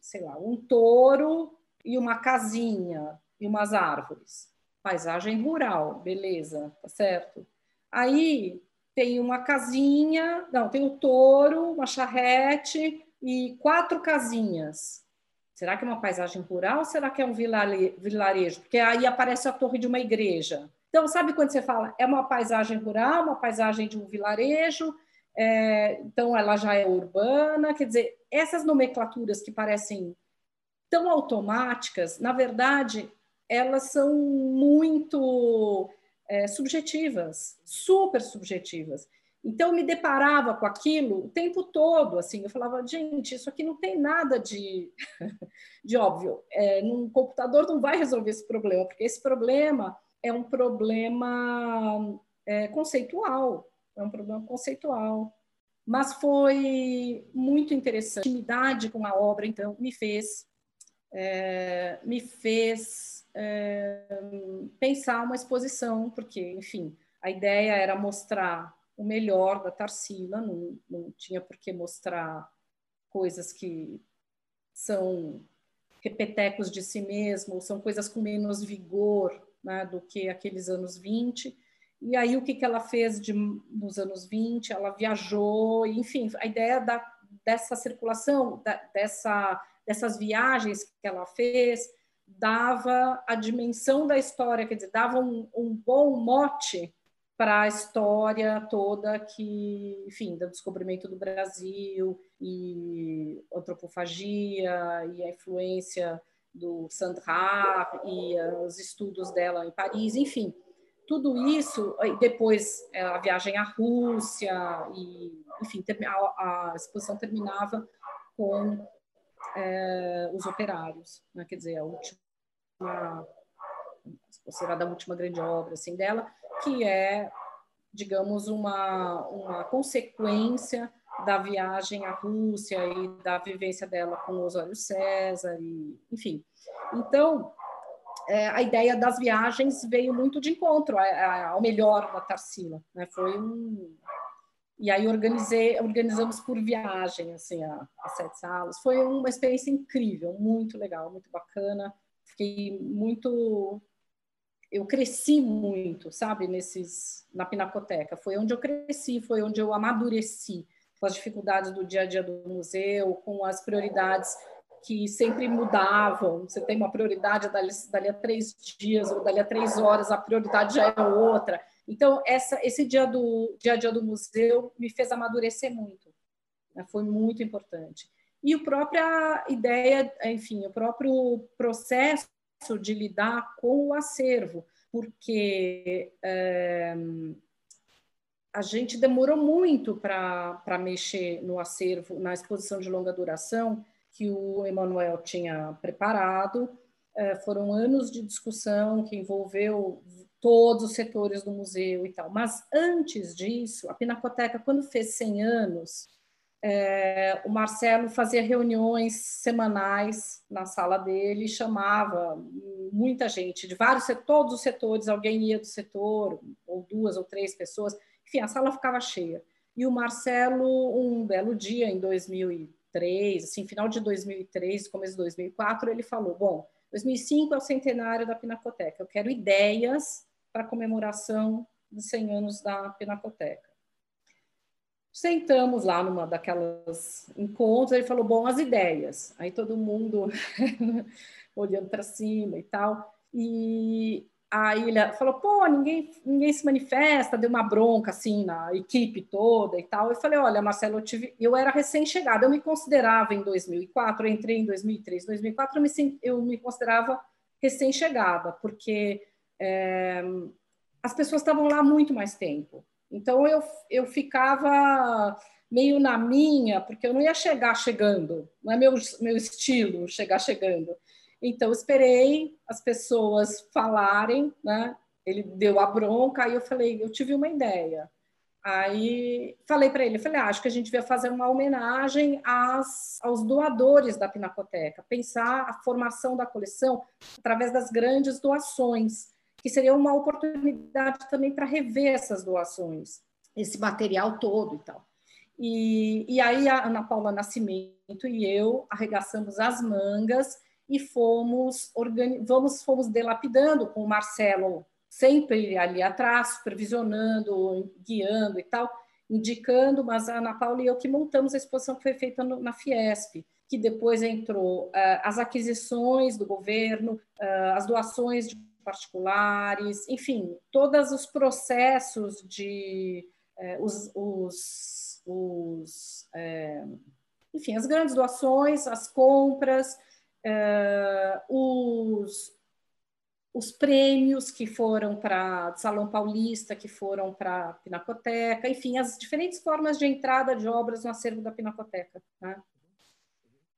Speaker 2: sei lá, um touro e uma casinha e umas árvores paisagem rural, beleza, tá certo? Aí tem uma casinha, não, tem o touro, uma charrete e quatro casinhas. Será que é uma paisagem rural ou será que é um vilarejo? Porque aí aparece a torre de uma igreja. Então, sabe quando você fala é uma paisagem rural, uma paisagem de um vilarejo, é, então ela já é urbana, quer dizer, essas nomenclaturas que parecem tão automáticas, na verdade, elas são muito é, subjetivas, super subjetivas. Então, eu me deparava com aquilo o tempo todo, assim, eu falava, gente, isso aqui não tem nada de, [laughs] de óbvio. É, num computador não vai resolver esse problema, porque esse problema é um problema é, conceitual, é um problema conceitual. Mas foi muito interessante. A intimidade com a obra, então, me fez, é, me fez é, pensar uma exposição, porque, enfim, a ideia era mostrar o melhor da Tarsila, não, não tinha por que mostrar coisas que são repetecos de si mesmo, são coisas com menos vigor né, do que aqueles anos 20. E aí, o que, que ela fez de, nos anos 20? Ela viajou, enfim, a ideia da, dessa circulação, da, dessa, dessas viagens que ela fez, dava a dimensão da história, quer dizer, dava um, um bom mote para a história toda que, enfim, do descobrimento do Brasil e antropofagia e a influência do Sandra e os estudos dela em Paris, enfim, tudo isso, depois é, a viagem à Rússia e, enfim, a, a exposição terminava com é, os operários, né? quer dizer, a última, considerada a última grande obra assim dela, que é, digamos, uma, uma consequência da viagem à Rússia e da vivência dela com Osório César, e, enfim. Então, é, a ideia das viagens veio muito de encontro ao melhor da Tarsila. Né? Foi um... E aí organizei, organizamos por viagem, assim, as sete salas. Foi uma experiência incrível, muito legal, muito bacana. Fiquei muito eu cresci muito, sabe, nesses na pinacoteca. Foi onde eu cresci, foi onde eu amadureci com as dificuldades do dia a dia do museu, com as prioridades que sempre mudavam. Você tem uma prioridade dali, dali a três dias ou dali a três horas, a prioridade já é outra. Então, essa, esse dia do dia a dia do museu me fez amadurecer muito. Né? Foi muito importante. E a própria ideia, enfim, o próprio processo de lidar com o acervo, porque é, a gente demorou muito para mexer no acervo, na exposição de longa duração que o Emanuel tinha preparado. É, foram anos de discussão que envolveu todos os setores do museu e tal. Mas antes disso, a Pinacoteca, quando fez 100 anos, é, o Marcelo fazia reuniões semanais na sala dele, chamava muita gente de vários todos os setores, alguém ia do setor, ou duas ou três pessoas, enfim, a sala ficava cheia. E o Marcelo, um belo dia, em 2003, assim, final de 2003, começo de 2004, ele falou: Bom, 2005 é o centenário da Pinacoteca, eu quero ideias para comemoração dos 100 anos da Pinacoteca. Sentamos lá numa daquelas encontros, ele falou, bom, as ideias. Aí todo mundo [laughs] olhando para cima e tal. E aí ele falou, pô, ninguém, ninguém se manifesta, deu uma bronca assim na equipe toda e tal. Eu falei, olha, Marcelo, eu, tive, eu era recém-chegada, eu me considerava em 2004, eu entrei em 2003, 2004 eu me, eu me considerava recém-chegada, porque é, as pessoas estavam lá muito mais tempo. Então eu, eu ficava meio na minha, porque eu não ia chegar chegando, não é meu, meu estilo chegar chegando. Então esperei as pessoas falarem, né? Ele deu a bronca, aí eu falei, eu tive uma ideia. Aí falei para ele, falei, ah, acho que a gente devia fazer uma homenagem às, aos doadores da Pinacoteca, pensar a formação da coleção através das grandes doações que seria uma oportunidade também para rever essas doações, esse material todo e tal. E, e aí a Ana Paula Nascimento e eu arregaçamos as mangas e fomos, vamos, fomos delapidando com o Marcelo sempre ali atrás, supervisionando, guiando e tal, indicando, mas a Ana Paula e eu que montamos a exposição que foi feita no, na Fiesp, que depois entrou uh, as aquisições do governo, uh, as doações de particulares, enfim, todos os processos de é, os, os, os é, enfim, as grandes doações, as compras, é, os, os prêmios que foram para Salão Paulista, que foram para a Pinacoteca, enfim, as diferentes formas de entrada de obras no acervo da Pinacoteca. Né?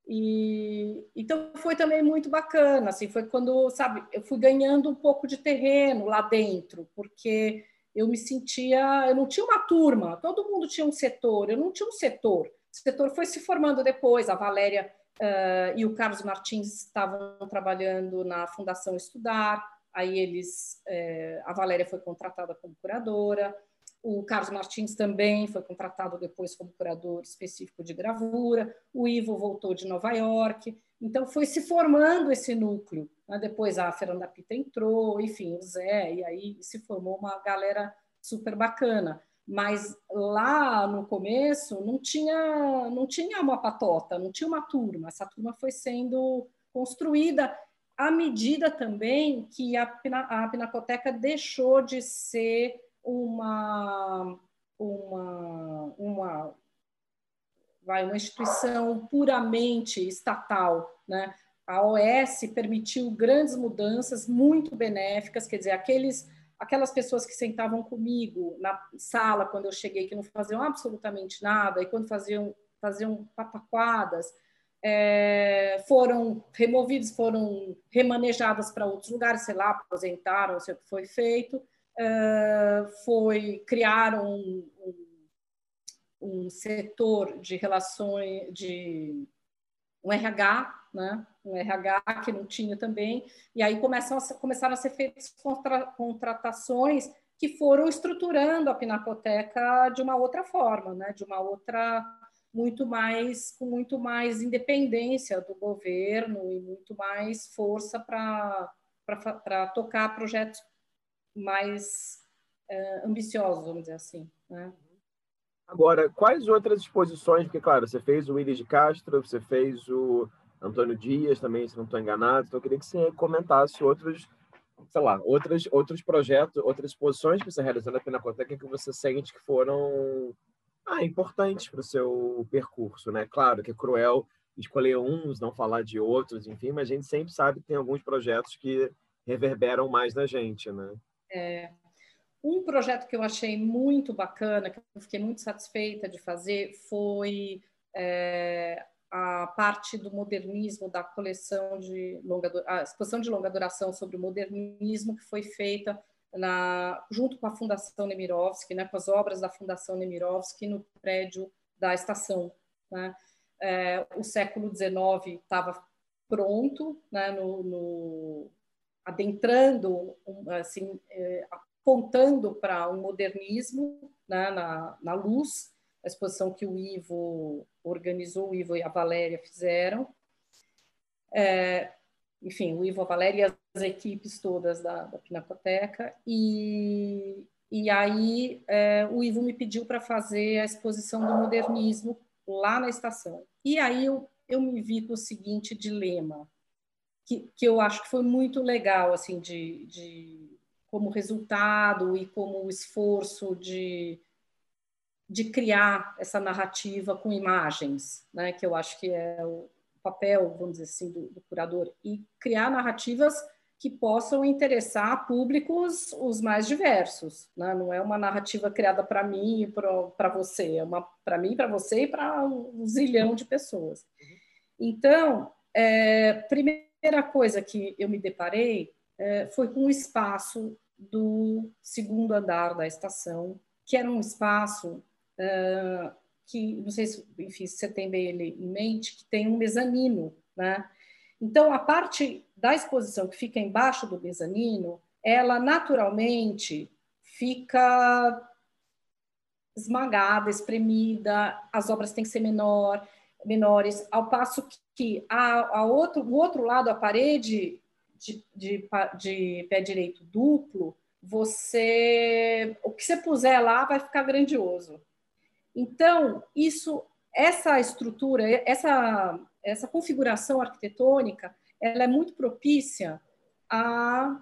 Speaker 2: E então foi também muito bacana, assim, foi quando, sabe, eu fui ganhando um pouco de terreno lá dentro, porque eu me sentia, eu não tinha uma turma, todo mundo tinha um setor, eu não tinha um setor. O setor foi se formando depois, a Valéria uh, e o Carlos Martins estavam trabalhando na Fundação Estudar, aí eles, uh, a Valéria foi contratada como curadora, o Carlos Martins também foi contratado depois como curador específico de gravura, o Ivo voltou de Nova York, então foi se formando esse núcleo. Né? Depois a Fernanda Pita entrou, enfim, o Zé, e aí se formou uma galera super bacana. Mas lá no começo não tinha, não tinha uma patota, não tinha uma turma. Essa turma foi sendo construída à medida também que a, a Pinacoteca deixou de ser uma, uma, uma, vai, uma instituição puramente estatal. Né? A OS permitiu grandes mudanças muito benéficas, quer dizer, aqueles, aquelas pessoas que sentavam comigo na sala quando eu cheguei, que não faziam absolutamente nada, e quando faziam, faziam pataquadas, é, foram removidos, foram remanejadas para outros lugares, sei lá, aposentaram, sei o que foi feito, uh, foi criar um, um, um, setor de relações, de um RH, né? um RH que não tinha também, e aí começam a, começaram a ser feitas contra, contratações que foram estruturando a Pinacoteca de uma outra forma, né? de uma outra muito mais com muito mais independência do governo e muito mais força para tocar projetos mais uh, ambiciosos, vamos dizer assim. Né?
Speaker 1: Agora, quais outras exposições? Porque, claro, você fez o Willis de Castro, você fez o Antônio Dias também, se não estou enganado. Então, eu queria que você comentasse outros, sei lá, outros, outros projetos, outras exposições que você realizou na Pinacoteca que você sente que foram ah, importantes para o seu percurso, né? Claro que é cruel escolher uns, não falar de outros, enfim, mas a gente sempre sabe que tem alguns projetos que reverberam mais na gente, né?
Speaker 2: É, um projeto que eu achei muito bacana, que eu fiquei muito satisfeita de fazer, foi é, a parte do modernismo da coleção de longa a exposição de longa duração sobre o modernismo que foi feita na, junto com a Fundação Nemirovsky, né, com as obras da Fundação Nemirovsky no prédio da estação. Né? É, o século XIX estava pronto, né, no, no, adentrando, assim, é, apontando para um modernismo né, na, na luz, a exposição que o Ivo organizou, o Ivo e a Valéria fizeram. É, enfim, o Ivo, a Valéria e as equipes todas da, da Pinacoteca. E, e aí é, o Ivo me pediu para fazer a exposição do modernismo lá na estação. E aí eu, eu me vi com o seguinte dilema que, que eu acho que foi muito legal, assim, de, de como resultado e como esforço de, de criar essa narrativa com imagens, né, que eu acho que é o papel, vamos dizer assim, do, do curador, e criar narrativas que possam interessar públicos os mais diversos. Né? Não é uma narrativa criada para mim e para você, é uma para mim, para você e para um zilhão de pessoas. Então, é, primeiro primeira coisa que eu me deparei é, foi com o espaço do segundo andar da estação, que era um espaço é, que, não sei se, enfim, você tem bem ele em mente, que tem um mezanino, né? Então, a parte da exposição que fica embaixo do mezanino, ela naturalmente fica esmagada, espremida, as obras têm que ser menor, menores, ao passo que a, a outro, o outro lado, a parede de, de, de pé direito duplo, você o que você puser lá vai ficar grandioso. Então, isso essa estrutura, essa essa configuração arquitetônica, ela é muito propícia a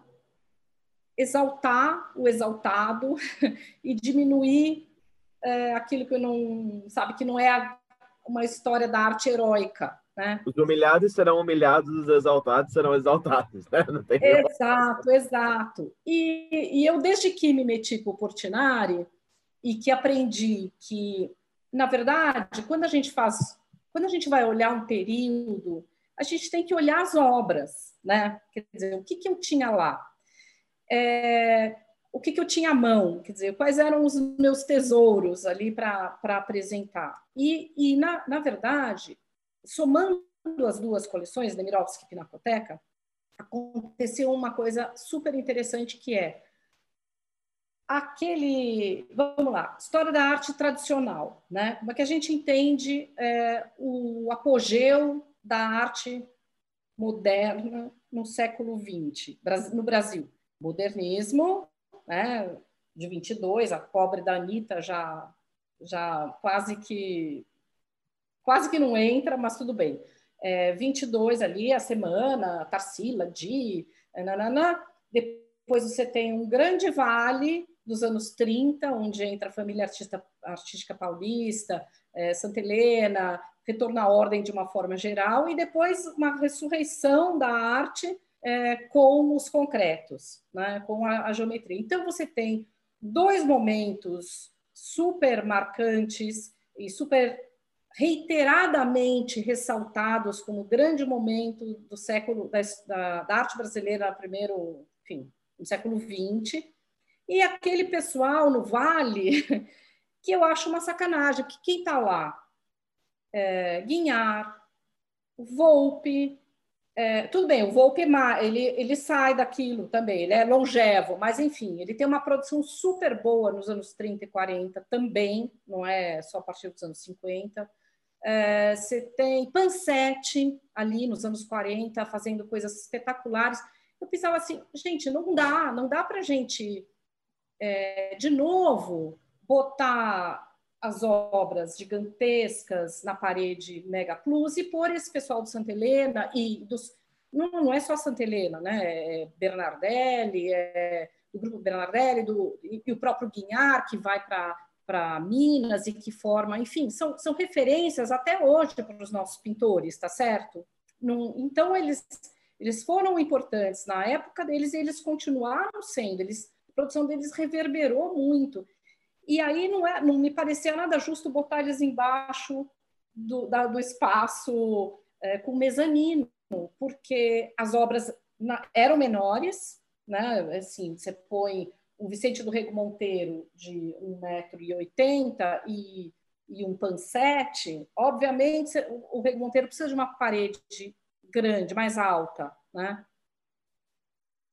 Speaker 2: exaltar o exaltado [laughs] e diminuir é, aquilo que não sabe que não é uma história da arte heróica, Né?
Speaker 1: Os humilhados serão humilhados, os exaltados serão exaltados. Né?
Speaker 2: exato, exato. E, e eu, desde que me meti para o Portinari e que aprendi que, na verdade, quando a gente faz, quando a gente vai olhar um período, a gente tem que olhar as obras, né? Quer dizer, o que, que eu tinha lá? É, o que, que eu tinha à mão, quer dizer, quais eram os meus tesouros ali para apresentar. E, e na, na verdade, somando as duas coleções, Nemirovsky e Pinacoteca, aconteceu uma coisa super interessante que é aquele, vamos lá, história da arte tradicional, né? Como é que a gente entende é, o apogeu da arte moderna no século XX, no Brasil? Modernismo, né? De 22, a pobre da Anitta já, já quase que quase que não entra, mas tudo bem. É, 22 ali, a semana, Tarsila, Di, nanana. Depois você tem um grande vale dos anos 30, onde entra a família artista, artística paulista, é, Santa Helena, retorno à ordem de uma forma geral, e depois uma ressurreição da arte é, com os concretos, né, com a, a geometria. Então, você tem dois momentos super marcantes e super reiteradamente ressaltados como grande momento do século da, da arte brasileira primeiro, enfim, no século XX, e aquele pessoal no Vale [laughs] que eu acho uma sacanagem, porque quem está lá? É, Guinhar, Volpe, é, tudo bem, o Volpe ele, ele sai daquilo também, ele é longevo, mas enfim, ele tem uma produção super boa nos anos 30 e 40 também, não é só a partir dos anos 50. É, você tem Pansete ali nos anos 40 fazendo coisas espetaculares. Eu pensava assim, gente, não dá, não dá para gente é, de novo botar as obras gigantescas na parede Mega Plus e pôr esse pessoal do Santa Helena e dos não, não é só Santa Helena, né? É Bernardelli, é do grupo Bernardelli, do, e, e o próprio Guinhar, que vai para Minas e que forma, enfim, são, são referências até hoje para os nossos pintores, tá certo? Então, eles, eles foram importantes na época deles e eles continuaram sendo, eles, a produção deles reverberou muito. E aí não, é, não me parecia nada justo botar eles embaixo do, da, do espaço é, com mezanino, porque as obras na, eram menores, né? Assim, você põe o Vicente do Rego Monteiro de 1,80m e, e um pansete, obviamente o, Rego Monteiro precisa de uma parede grande, mais alta, né?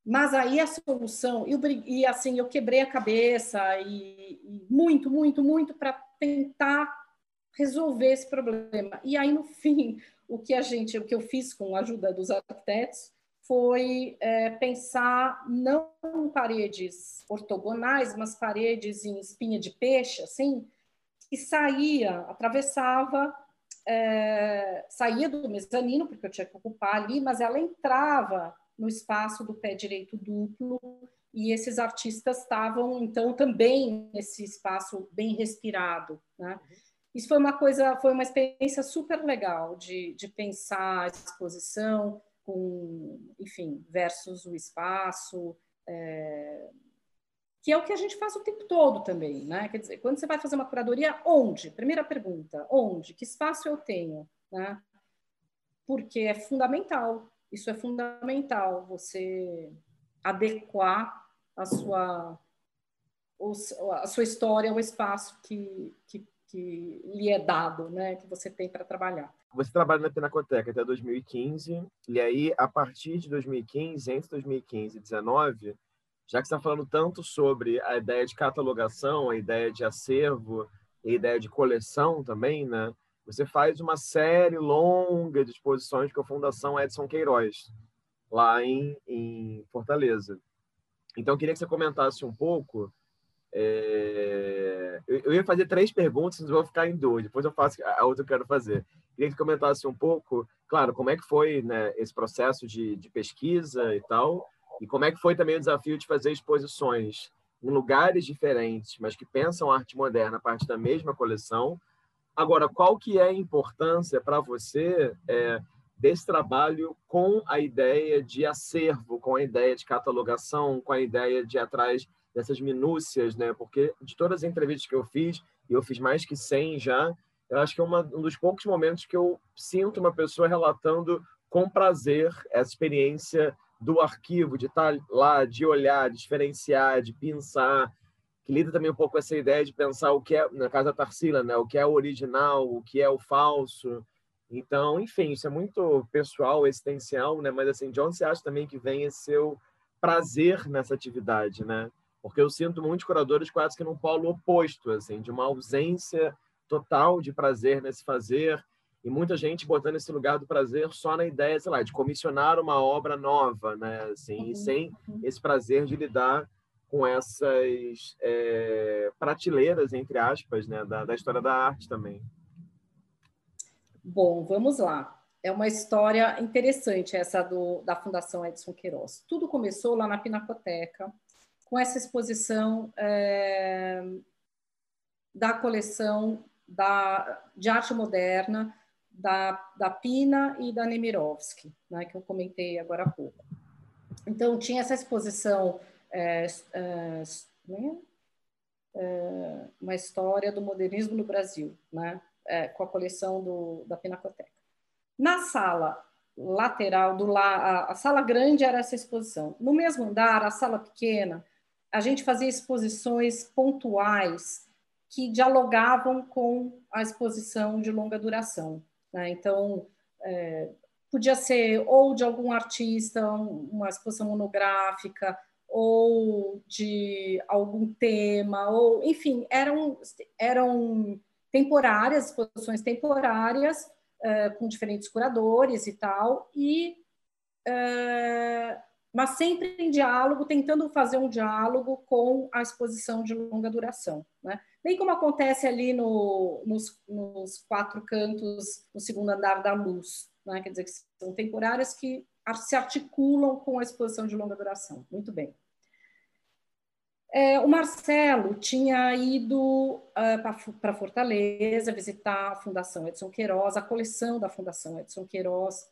Speaker 2: Mas aí a solução, eu, e assim, eu quebrei a cabeça e, e muito, muito, muito para tentar resolver esse problema. E aí, no fim, o que a gente, o que eu fiz com a ajuda dos arquitetos foi é, pensar não em paredes ortogonais, mas paredes em espinha de peixe, assim, que saía, atravessava, é, saía do mezanino, porque eu tinha que ocupar ali, mas ela entrava no espaço do pé direito duplo, e esses artistas estavam, então, também nesse espaço bem respirado. Né? Isso foi uma coisa, foi uma experiência super legal de, de pensar a exposição com, enfim, versus o espaço, é, que é o que a gente faz o tempo todo também, né? Quer dizer, quando você vai fazer uma curadoria, onde? Primeira pergunta, onde? Que espaço eu tenho, né? Porque é fundamental isso é fundamental, você adequar a sua, a sua história ao espaço que, que, que lhe é dado, né, que você tem para trabalhar.
Speaker 1: Você trabalha na Pinacoteca até 2015, e aí, a partir de 2015, entre 2015 e 2019, já que você está falando tanto sobre a ideia de catalogação, a ideia de acervo, a ideia de coleção também, né? Você faz uma série longa de exposições com a Fundação Edson Queiroz, lá em, em Fortaleza. Então, eu queria que você comentasse um pouco. É... Eu, ia fazer três perguntas, mas vou ficar em duas. Depois eu faço a outra que eu quero fazer. Queria que você comentasse um pouco, claro, como é que foi né, esse processo de, de pesquisa e tal, e como é que foi também o desafio de fazer exposições em lugares diferentes, mas que pensam arte moderna a partir da mesma coleção, Agora, qual que é a importância para você é, desse trabalho com a ideia de acervo, com a ideia de catalogação, com a ideia de ir atrás dessas minúcias, né? Porque de todas as entrevistas que eu fiz, e eu fiz mais que 100 já, eu acho que é uma, um dos poucos momentos que eu sinto uma pessoa relatando com prazer essa experiência do arquivo, de estar lá, de olhar, de diferenciar, de pensar, que lida também um pouco com essa ideia de pensar o que é, na casa da Tarsila, né? o que é o original, o que é o falso. Então, enfim, isso é muito pessoal, existencial, né? Mas assim, de onde você acha também que vem esse seu prazer nessa atividade, né? Porque eu sinto muitos curadores quase que num polo oposto, assim, de uma ausência total de prazer nesse fazer e muita gente botando esse lugar do prazer só na ideia, sei lá, de comissionar uma obra nova, né? Assim, uhum. sem uhum. esse prazer de lidar com essas é, prateleiras, entre aspas, né? Da, da história da arte também.
Speaker 2: Bom, vamos lá. É uma história interessante essa do, da Fundação Edson Queiroz. Tudo começou lá na Pinacoteca, com essa exposição é, da coleção da, de arte moderna da, da Pina e da Nemirovsky, né, que eu comentei agora há pouco. Então, tinha essa exposição, uma história do modernismo no Brasil, né, é, com a coleção do, da Pinacoteca. Na sala lateral, do a, a sala grande era essa exposição. No mesmo andar, a sala pequena, a gente fazia exposições pontuais que dialogavam com a exposição de longa duração. Né? Então, é, podia ser ou de algum artista, uma exposição monográfica, ou de algum tema, ou enfim, eram, eram temporárias, exposições temporárias, é, com diferentes curadores e tal, e é, mas sempre em diálogo, tentando fazer um diálogo com a exposição de longa duração. Né? Bem como acontece ali no, nos, nos, quatro cantos, no segundo andar da luz, né? quer dizer, que são temporárias que se articulam com a exposição de longa duração. Muito bem. É, o Marcelo tinha ido uh, para Fortaleza visitar a Fundação Edson Queiroz, a coleção da Fundação Edson Queiroz,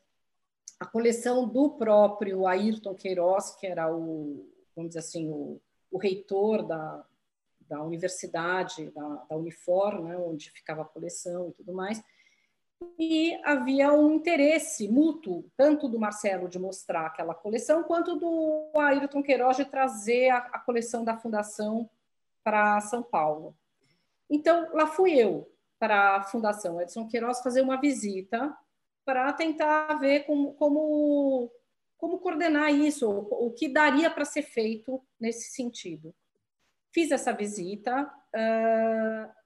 Speaker 2: a coleção do próprio Ayrton Queiroz, que era o, vamos dizer assim, o, o reitor da, da universidade, da, da Unifor, né, onde ficava a coleção e tudo mais. E havia um interesse mútuo, tanto do Marcelo de mostrar aquela coleção, quanto do Ayrton Queiroz de trazer a, a coleção da Fundação para São Paulo. Então, lá fui eu para a Fundação Edson Queiroz fazer uma visita para tentar ver como, como, como coordenar isso, o, o que daria para ser feito nesse sentido. Fiz essa visita uh,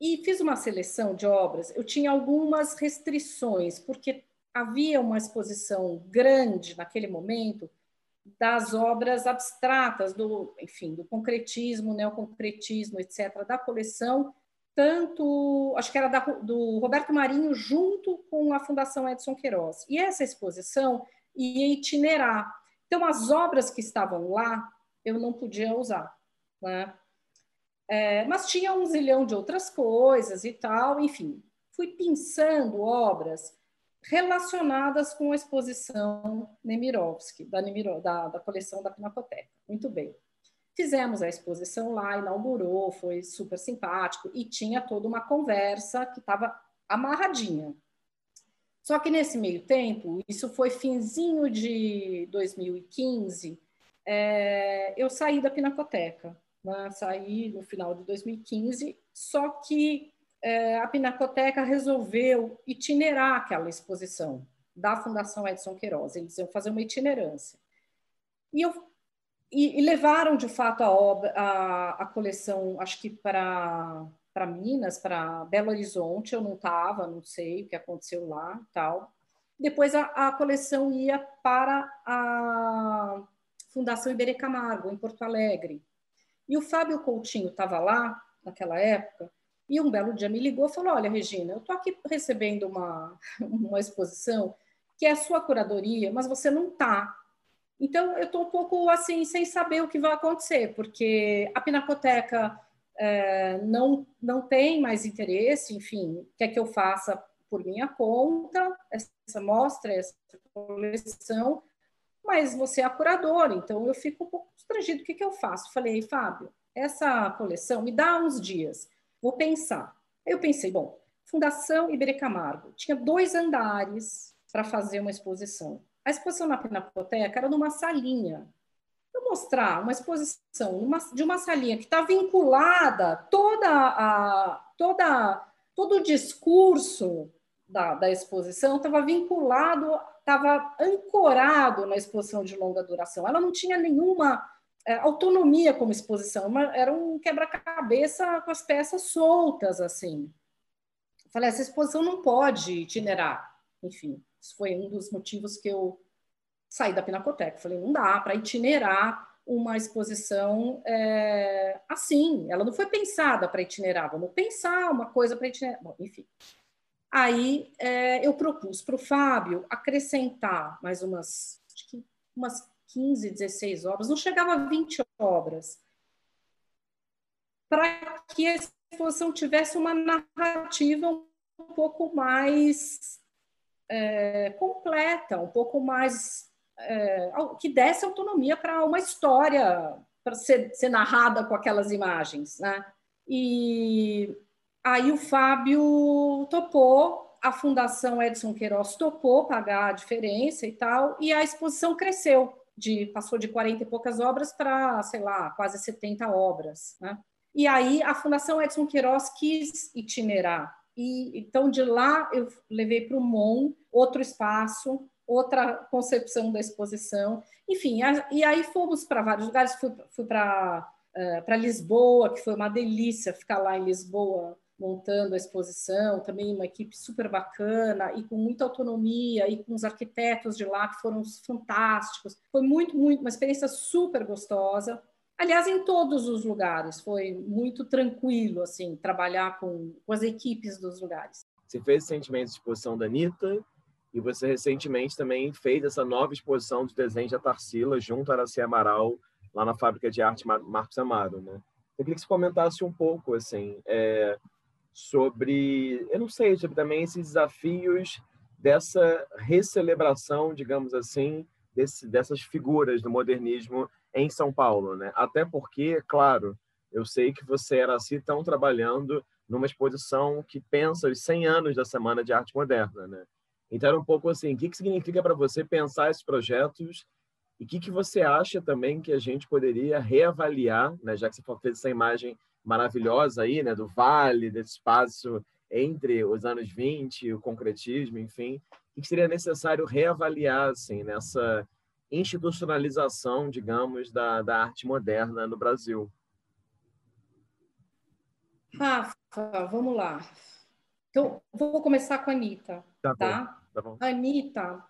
Speaker 2: e fiz uma seleção de obras. Eu tinha algumas restrições, porque havia uma exposição grande naquele momento das obras abstratas, do, enfim, do concretismo, neoconcretismo, etc., da coleção, tanto, acho que era da, do Roberto Marinho, junto com a Fundação Edson Queiroz. E essa exposição ia itinerar. Então, as obras que estavam lá, eu não podia usar né? É, mas tinha um zilhão de outras coisas e tal, enfim. Fui pensando obras relacionadas com a exposição Nemirovsky, da, Nemiro, da, da coleção da Pinacoteca. Muito bem. Fizemos a exposição lá, inaugurou, foi super simpático e tinha toda uma conversa que estava amarradinha. Só que nesse meio tempo, isso foi finzinho de 2015, é, eu saí da Pinacoteca saí no final de 2015, só que é, a Pinacoteca resolveu itinerar aquela exposição da Fundação Edson Queiroz, eles iam fazer uma itinerância. E, eu, e, e levaram, de fato, a, obra, a, a coleção, acho que para para Minas, para Belo Horizonte, eu não estava, não sei o que aconteceu lá, tal. Depois a, a, coleção ia para a Fundação Iberê Camargo, em Porto Alegre. E o Fábio Coutinho estava lá naquela época e um belo dia me ligou e falou: Olha, Regina, eu estou aqui recebendo uma, [laughs] uma exposição que é a sua curadoria, mas você não está. Então, eu estou um pouco assim, sem saber o que vai acontecer, porque a Pinacoteca é, não, não tem mais interesse, enfim, quer que eu faça por minha conta, essa mostra, essa coleção, mas você é a curadora, então eu fico um pouco constrangido. O que, que eu faço? Falei, Fábio, essa coleção me dá uns dias, vou pensar. Eu pensei, bom, Fundação Iberê Camargo tinha dois andares para fazer uma exposição. A exposição na Pinacoteca era numa salinha. Eu mostrar uma exposição numa, de uma salinha que está vinculada toda a toda todo o discurso da, da exposição estava vinculado, estava ancorado na exposição de longa duração. Ela não tinha nenhuma é, autonomia como exposição, era um quebra-cabeça com as peças soltas, assim. falei, essa exposição não pode itinerar. Enfim, isso foi um dos motivos que eu saí da Pinacoteca. Falei, não dá para itinerar uma exposição é, assim. Ela não foi pensada para itinerar. Vamos pensar uma coisa para itinerar. Bom, enfim. Aí é, eu propus para o Fábio acrescentar mais umas, umas 15, 16 obras, não chegava a 20 obras, para que a exposição tivesse uma narrativa um pouco mais é, completa, um pouco mais. É, que desse autonomia para uma história, para ser, ser narrada com aquelas imagens. Né? E Aí o Fábio topou, a Fundação Edson Queiroz topou pagar a diferença e tal, e a exposição cresceu, de, passou de 40 e poucas obras para, sei lá, quase 70 obras. Né? E aí a Fundação Edson Queiroz quis itinerar. E, então, de lá, eu levei para o MON, outro espaço, outra concepção da exposição. Enfim, a, e aí fomos para vários lugares. Fui, fui para uh, eh, Lisboa, que foi uma delícia ficar lá em Lisboa montando a exposição, também uma equipe super bacana e com muita autonomia e com os arquitetos de lá que foram fantásticos. Foi muito, muito uma experiência super gostosa. Aliás, em todos os lugares foi muito tranquilo assim trabalhar com, com as equipes dos lugares.
Speaker 1: Você fez recentemente a exposição da Anitta e você recentemente também fez essa nova exposição de desenho da Tarsila junto a Araci Amaral lá na Fábrica de Arte Marcos Amaro, né? Eu queria que você comentasse um pouco assim, é, sobre, eu não sei, sobre também esses desafios dessa recelebração, digamos assim, desse, dessas figuras do modernismo em São Paulo, né? Até porque, claro, eu sei que você era assim tão trabalhando numa exposição que pensa os 100 anos da Semana de Arte Moderna, né? Então era um pouco assim, o que, que significa para você pensar esses projetos e o que, que você acha também que a gente poderia reavaliar, né? Já que você fez essa imagem maravilhosa aí, né, do vale, desse espaço entre os anos 20 e o concretismo, enfim, que seria necessário reavaliar assim, nessa institucionalização, digamos, da, da arte moderna no Brasil?
Speaker 2: Rafa, vamos lá. Então, vou começar com a Anitta, tá? tá? tá Anitta,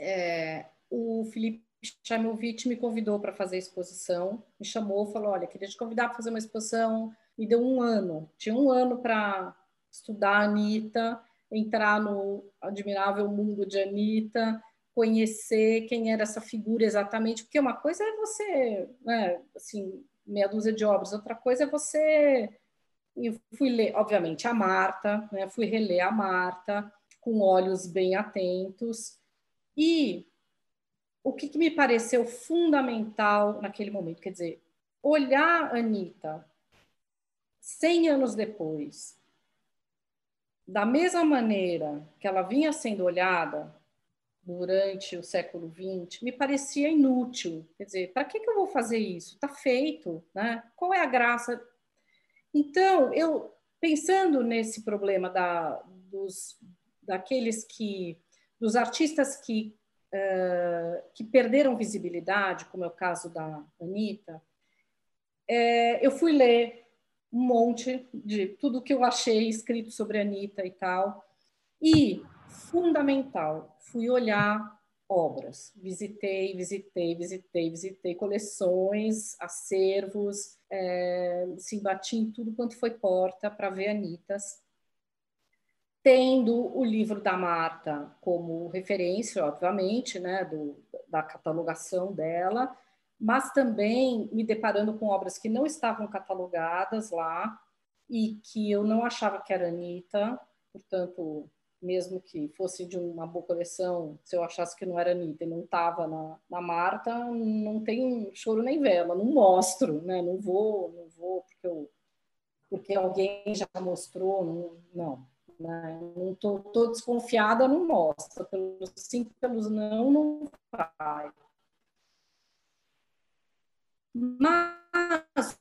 Speaker 2: é, o Felipe Chamovitch me convidou para fazer a exposição, me chamou, falou, olha, queria te convidar para fazer uma exposição, me deu um ano, tinha um ano para estudar a Anitta, entrar no admirável mundo de Anitta, conhecer quem era essa figura exatamente, porque uma coisa é você, né, assim, meia dúzia de obras, outra coisa é você... Eu fui ler, obviamente, a Marta, né, fui reler a Marta, com olhos bem atentos, e o que, que me pareceu fundamental naquele momento? Quer dizer, olhar Anitta 100 anos depois, da mesma maneira que ela vinha sendo olhada durante o século XX, me parecia inútil. Quer dizer, para que, que eu vou fazer isso? Está feito, né? Qual é a graça? Então, eu pensando nesse problema da, dos, daqueles que, dos artistas que que perderam visibilidade, como é o caso da Anitta, é, eu fui ler um monte de tudo que eu achei escrito sobre a Anitta e tal, e, fundamental, fui olhar obras. Visitei, visitei, visitei, visitei coleções, acervos, é, bati em tudo quanto foi porta para ver Anitas tendo o livro da Marta como referência, obviamente, né, do, da catalogação dela, mas também me deparando com obras que não estavam catalogadas lá e que eu não achava que era Anitta, portanto, mesmo que fosse de uma boa coleção, se eu achasse que não era Anitta e não estava na, na Marta, não tem choro nem vela, não mostro, né? Não vou, não vou porque eu, porque alguém já mostrou, não, não, né? não tô, tô desconfiada, não mostra, pelos sim, pelos não, não vai. Mas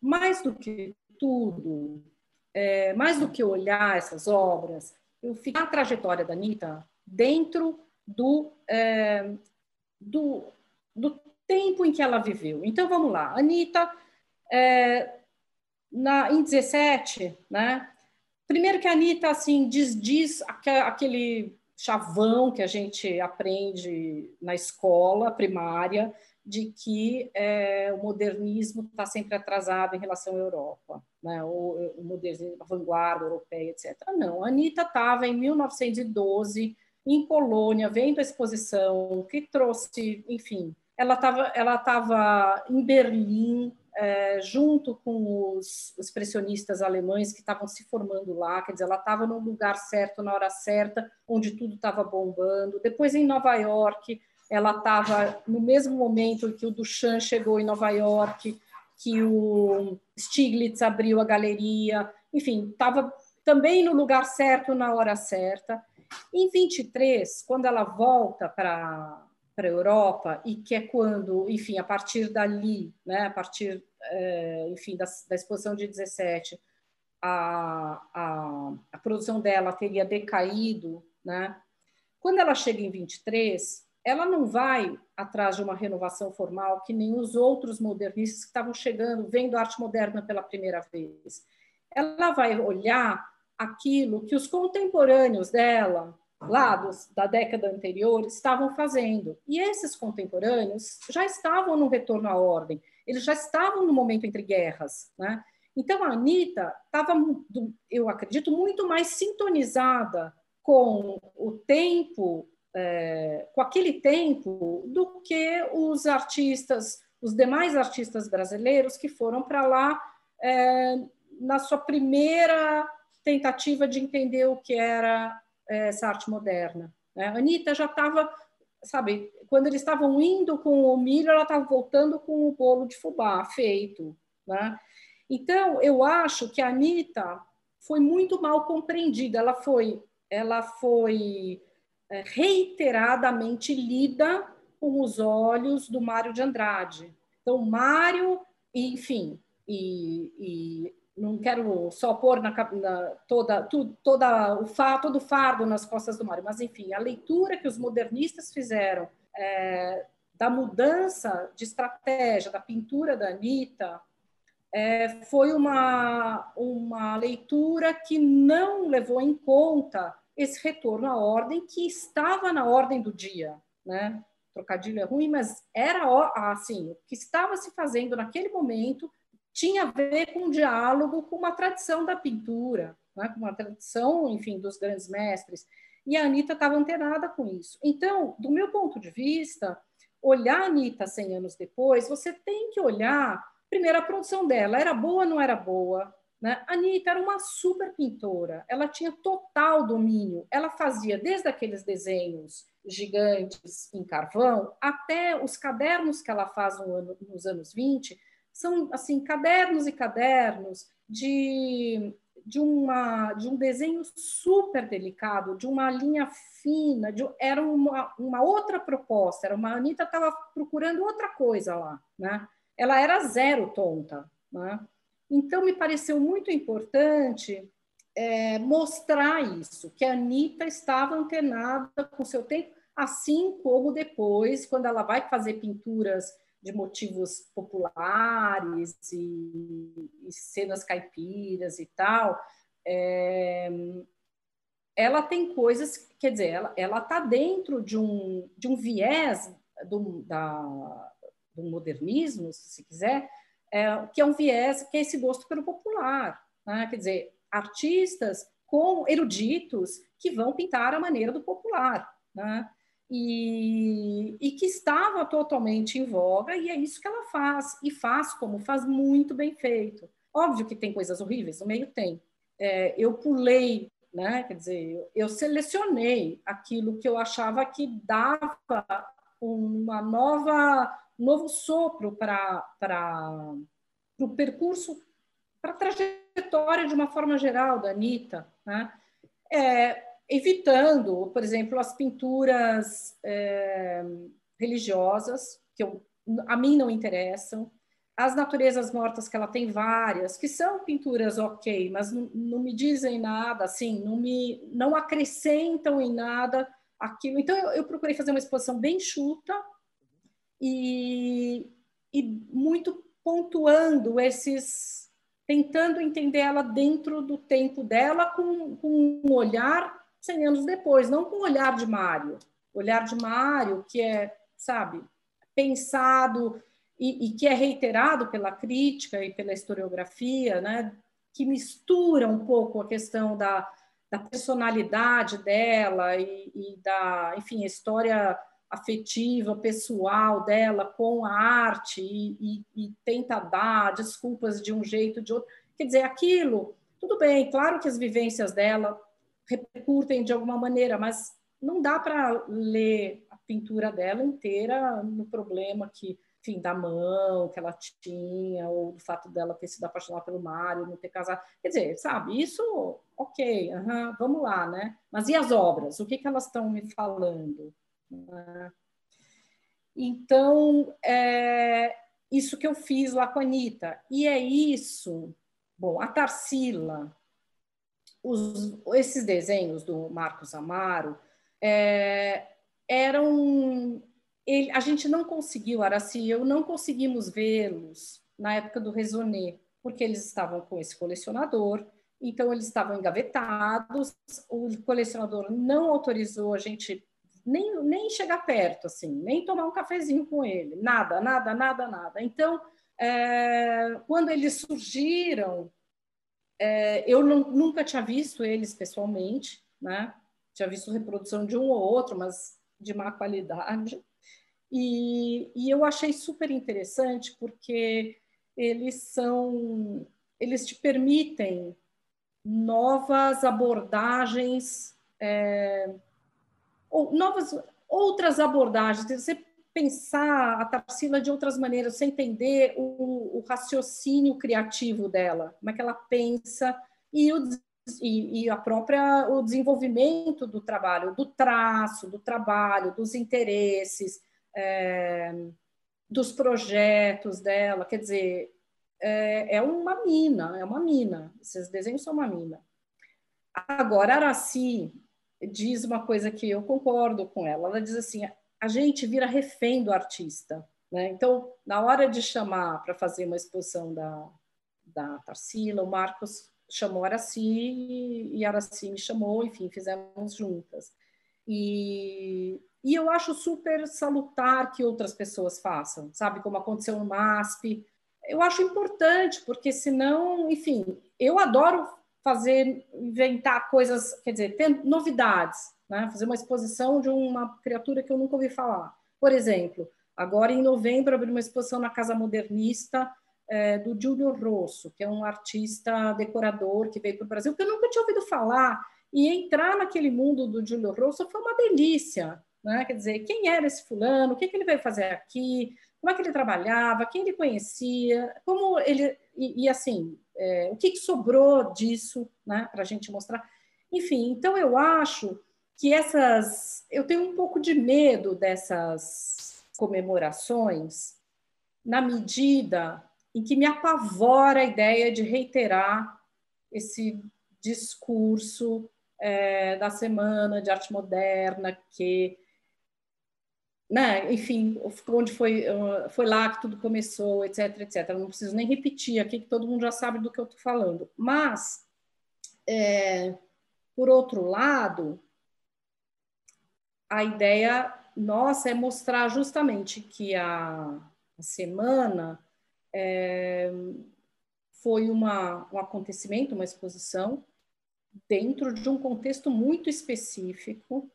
Speaker 2: mais do que tudo, é, mais do que olhar essas obras, eu fico a trajetória da Anitta dentro do, é, do, do tempo em que ela viveu. Então, vamos lá. Anitta, é, na, em 17, né? Primeiro que a Anitta, assim, diz, diz aquele chavão que a gente aprende na escola primária, de que é, o modernismo está sempre atrasado em relação à Europa, né? o, o modernismo, a vanguarda europeia, etc. Não, a Anitta estava em 1912 em Polônia, vendo a exposição que trouxe, enfim, ela estava ela tava em Berlim, é, junto com os expressionistas alemães que estavam se formando lá, quer dizer, ela estava no lugar certo, na hora certa, onde tudo estava bombando. Depois, em Nova York, ela estava no mesmo momento que o Duchamp chegou em Nova York, que o Stiglitz abriu a galeria, enfim, estava também no lugar certo, na hora certa. Em 23, quando ela volta para para a Europa e que é quando, enfim, a partir dali, né, a partir, é, enfim, da, da, exposição de 17, a, a, a produção dela teria decaído, né? Quando ela chega em 23, ela não vai atrás de uma renovação formal que nem os outros modernistas que estavam chegando, vendo a arte moderna pela primeira vez. Ela vai olhar aquilo que os contemporâneos dela, lá dos, da década anterior, estavam fazendo. E esses contemporâneos já estavam no retorno à ordem, eles já estavam no momento entre guerras. Né? Então, a Anitta estava, eu acredito, muito mais sintonizada com o tempo é, com aquele tempo do que os artistas, os demais artistas brasileiros que foram para lá é, na sua primeira tentativa de entender o que era essa arte moderna. Né? A Anitta já estava, sabe, quando eles estavam indo com o milho, ela estava voltando com o bolo de fubá feito. Né? Então, eu acho que a Anitta foi muito mal compreendida. Ela foi, ela foi é, reiteradamente lida com os olhos do Mário de Andrade. Então, Mário, enfim, e, e não quero só pôr na, na, toda, tu, toda o fa, todo o fardo nas costas do Mário, mas enfim, a leitura que os modernistas fizeram é, da mudança de estratégia da pintura da Anitta é, foi uma, uma leitura que não levou em conta esse retorno à ordem que estava na ordem do dia, né? Trocadilho é ruim, mas era assim, o que estava se fazendo naquele momento tinha a ver com um diálogo com uma tradição da pintura, né? com uma tradição, enfim, dos grandes mestres. E a Anitta estava antenada com isso. Então, do meu ponto de vista, olhar a Anitta 100 anos depois, você tem que olhar, primeiro, a produção dela. Era boa ou não era boa? Né? A Anitta era uma super pintora, ela tinha total domínio, ela fazia desde aqueles desenhos gigantes em carvão até os cadernos que ela faz no ano, nos anos 20, são assim cadernos e cadernos de, de, uma, de um desenho super delicado, de uma linha fina, de, era uma, uma outra proposta, era uma a Anitta estava procurando outra coisa lá, né? ela era zero tonta, né? Então, me pareceu muito importante é, mostrar isso, que a Anitta estava antenada com seu tempo, assim como depois, quando ela vai fazer pinturas de motivos populares e, e cenas caipiras e tal, é, ela tem coisas, quer dizer, ela está dentro de um, de um viés do, da, do modernismo, se se quiser, é, que é um viés, que é esse gosto pelo popular. Né? Quer dizer, artistas com eruditos que vão pintar a maneira do popular. Né? E, e, que estava totalmente em voga, e é isso que ela faz, e faz como faz muito bem feito. Óbvio que tem coisas horríveis, no meio tem. É, eu pulei, né? quer dizer, eu selecionei aquilo que eu achava que dava uma nova, novo sopro para o percurso, para a trajetória de uma forma geral da Anitta. Né? É, evitando, por exemplo, as pinturas é, religiosas, que eu, a mim não interessam, as naturezas mortas, que ela tem várias, que são pinturas ok, mas não, não me dizem nada, assim, não me não acrescentam em nada aquilo. Então, eu, eu procurei fazer uma exposição bem chuta e, e muito pontuando esses, tentando entender ela dentro do tempo dela, com, com um olhar 100 anos depois, não com o olhar de Mário. O olhar de Mário, que é, sabe, pensado e, e, que é reiterado pela crítica e pela historiografia, né, que mistura um pouco a questão da, da personalidade dela e, e da, enfim, a história afetiva, pessoal dela com a arte e, e, e, tenta dar desculpas de um jeito, de outro. Quer dizer, aquilo, tudo bem, claro que as vivências dela repercutem de alguma maneira, mas não dá para ler a pintura dela inteira no problema que, enfim, da mão que ela tinha, ou do fato dela ter sido apaixonada pelo Mário, não ter casado. Quer dizer, sabe, isso, ok, vamos lá, né? Mas e as obras? O que, que elas estão me falando? Então, é isso que eu fiz lá com a Anitta. E é isso. Bom, a Tarsila, os, esses desenhos do Marcos Amaro é, eram. Ele, a gente não conseguiu, Araci e eu não conseguimos vê-los na época do Resonê, porque eles estavam com esse colecionador, então eles estavam engavetados, o colecionador não autorizou a gente nem, nem chegar perto, assim, nem tomar um cafezinho com ele, nada, nada, nada, nada. Então, é, quando eles surgiram, é, eu não, nunca tinha visto eles pessoalmente, né? Tinha visto reprodução de um ou outro, mas de má qualidade. E, e eu achei super interessante porque eles são, eles te permitem novas abordagens, é, ou novas outras abordagens. Você pensar a Tarsila de outras maneiras, você entender o, o, raciocínio criativo dela, como é que ela pensa e, o, e, e, a própria o desenvolvimento do trabalho, do traço, do trabalho, dos interesses, é, dos projetos dela. Quer dizer, é, é uma mina, é uma mina. Esses desenhos são uma mina. Agora, Araci diz uma coisa que eu concordo com ela. Ela diz assim: a gente vira refém do artista. Né? Então, na hora de chamar para fazer uma exposição da, da Tarsila, o Marcos chamou Araci e Araci me chamou, enfim, fizemos juntas. E, e eu acho super salutar que outras pessoas façam, sabe? Como aconteceu no MASP. Eu acho importante, porque senão, enfim, eu adoro fazer, inventar coisas, quer dizer, ter novidades né? fazer uma exposição de uma criatura que eu nunca ouvi falar. Por exemplo, agora em novembro abriu uma exposição na Casa Modernista é, do Giulio Rosso, que é um artista decorador que veio para o Brasil, que eu nunca tinha ouvido falar. E entrar naquele mundo do Giulio Rosso foi uma delícia. Né? Quer dizer, quem era esse fulano? O que, que ele veio fazer aqui? Como é que ele trabalhava? Quem ele conhecia? Como ele e, e assim, é, o que, que sobrou disso, né? Para a gente mostrar. Enfim, então eu acho que essas. Eu tenho um pouco de medo dessas comemorações, na medida em que me apavora a ideia de reiterar esse discurso é, da Semana de Arte Moderna, que. Né, enfim, onde foi, foi lá que tudo começou, etc, etc. Eu não preciso nem repetir aqui, que todo mundo já sabe do que eu estou falando. Mas, é, por outro lado, a ideia nossa é mostrar justamente que a, a semana é, foi uma, um acontecimento, uma exposição, dentro de um contexto muito específico,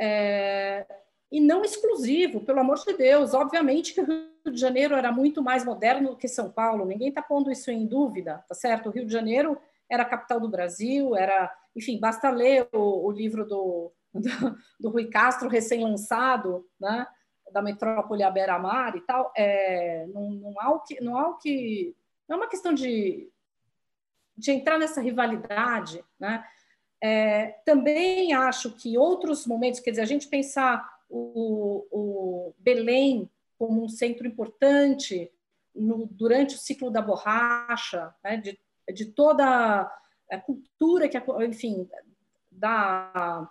Speaker 2: é, e não exclusivo, pelo amor de Deus. Obviamente que o Rio de Janeiro era muito mais moderno do que São Paulo, ninguém está pondo isso em dúvida, tá certo? O Rio de Janeiro era a capital do Brasil, era, enfim, basta ler o, o livro do, do, do, Rui Castro, recém-lançado, né? da metrópole à beira-mar e tal, é, não, não, há o que, não há o que... Não é uma questão de, de entrar nessa rivalidade, né? É, também acho que outros momentos, quer dizer, a gente pensar o, o Belém como um centro importante no, durante o ciclo da borracha, né, de, de toda a cultura que, enfim, da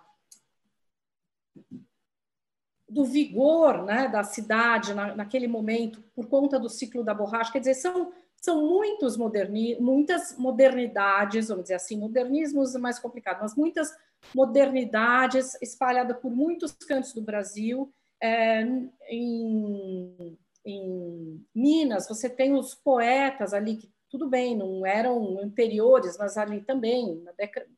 Speaker 2: do vigor né, da cidade na, naquele momento por conta do ciclo da borracha. Quer dizer, são, são muitos moderni, muitas modernidades, vamos dizer assim, modernismos é mais complicado, mas muitas modernidades espalhadas por muitos cantos do Brasil. É, em, em Minas, você tem os poetas ali que tudo bem, não eram anteriores, mas ali também,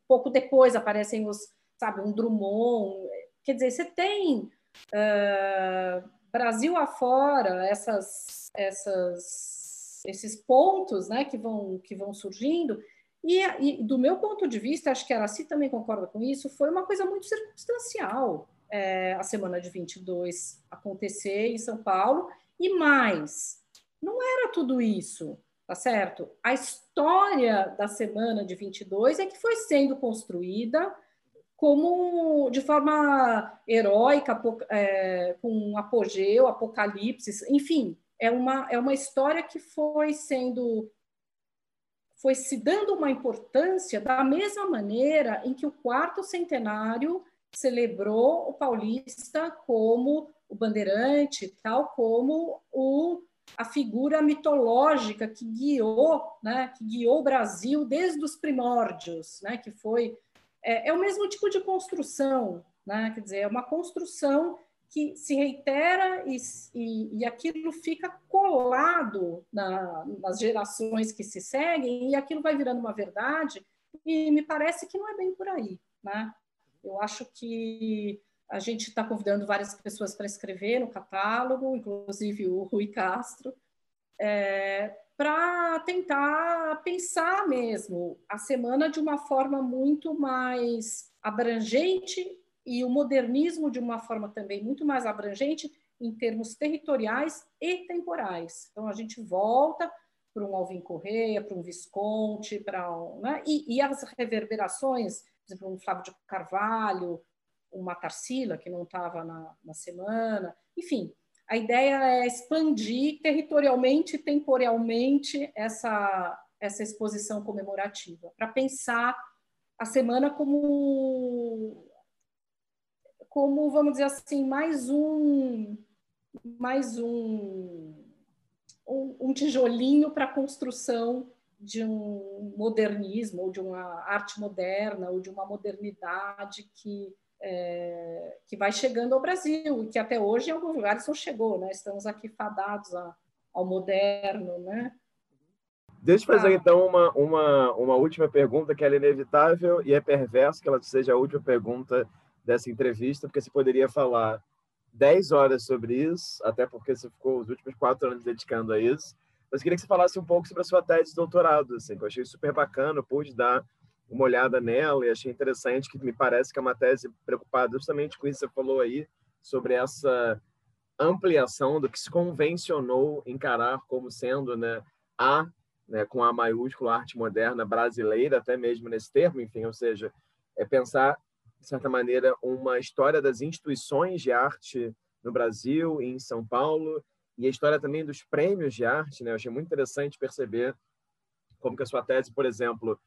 Speaker 2: pouco depois aparecem os, sabe, um Drummond. Quer dizer, você tem uh, Brasil afora, essas, essas, esses pontos né, que, vão, que vão surgindo. E, e, do meu ponto de vista, acho que a Araci também concorda com isso, foi uma coisa muito circunstancial é, a semana de 22 acontecer em São Paulo. E mais, não era tudo isso, tá certo? A história da semana de 22 é que foi sendo construída como de forma heróica, é, com apogeu, apocalipse, enfim, é uma, é uma história que foi sendo foi se dando uma importância da mesma maneira em que o quarto centenário celebrou o paulista como o bandeirante, tal como o, a figura mitológica que guiou, né, que guiou o Brasil desde os primórdios, né, que foi é, é o mesmo tipo de construção, né? quer dizer, é uma construção que se reitera e, e, e aquilo fica colado na, nas gerações que se seguem e aquilo vai virando uma verdade e me parece que não é bem por aí, né? Eu acho que a gente está convidando várias pessoas para escrever no catálogo, inclusive o Rui Castro, é, para tentar pensar mesmo a semana de uma forma muito mais abrangente e o modernismo de uma forma também muito mais abrangente em termos territoriais e temporais. Então a gente volta para um Alvin Correia, para um Visconti, para um, né? e, e, as reverberações, por exemplo, um Flávio de Carvalho, uma Tarsila que não estava na, na semana, enfim, a ideia é expandir territorialmente e temporalmente essa, essa exposição comemorativa, para pensar a semana como, como, vamos dizer assim, mais um, mais um, um, um tijolinho para a construção de um modernismo, ou de uma arte moderna, ou de uma modernidade que é, que vai chegando ao Brasil e que até hoje em alguns lugares não chegou, né? Estamos aqui fadados a, ao moderno, né?
Speaker 1: Deixa eu fazer ah. então uma, uma, uma última pergunta que é inevitável e é perverso que ela seja a última pergunta dessa entrevista, porque você poderia falar 10 horas sobre isso, até porque você ficou os últimos quatro anos dedicando a isso. Mas queria que você falasse um pouco sobre a sua tese de doutorado, assim, que eu achei super bacana, pude dar uma olhada nela e achei interessante que me parece que é uma tese preocupada justamente com isso que você falou aí, sobre essa ampliação do que se convencionou encarar como sendo né, a, né, com a maiúscula, arte moderna brasileira, até mesmo nesse termo, enfim, ou seja, é pensar, de certa maneira, uma história das instituições de arte no Brasil e em São Paulo, e a história também dos prêmios de arte, né? Eu achei muito interessante perceber como que a sua tese, por exemplo,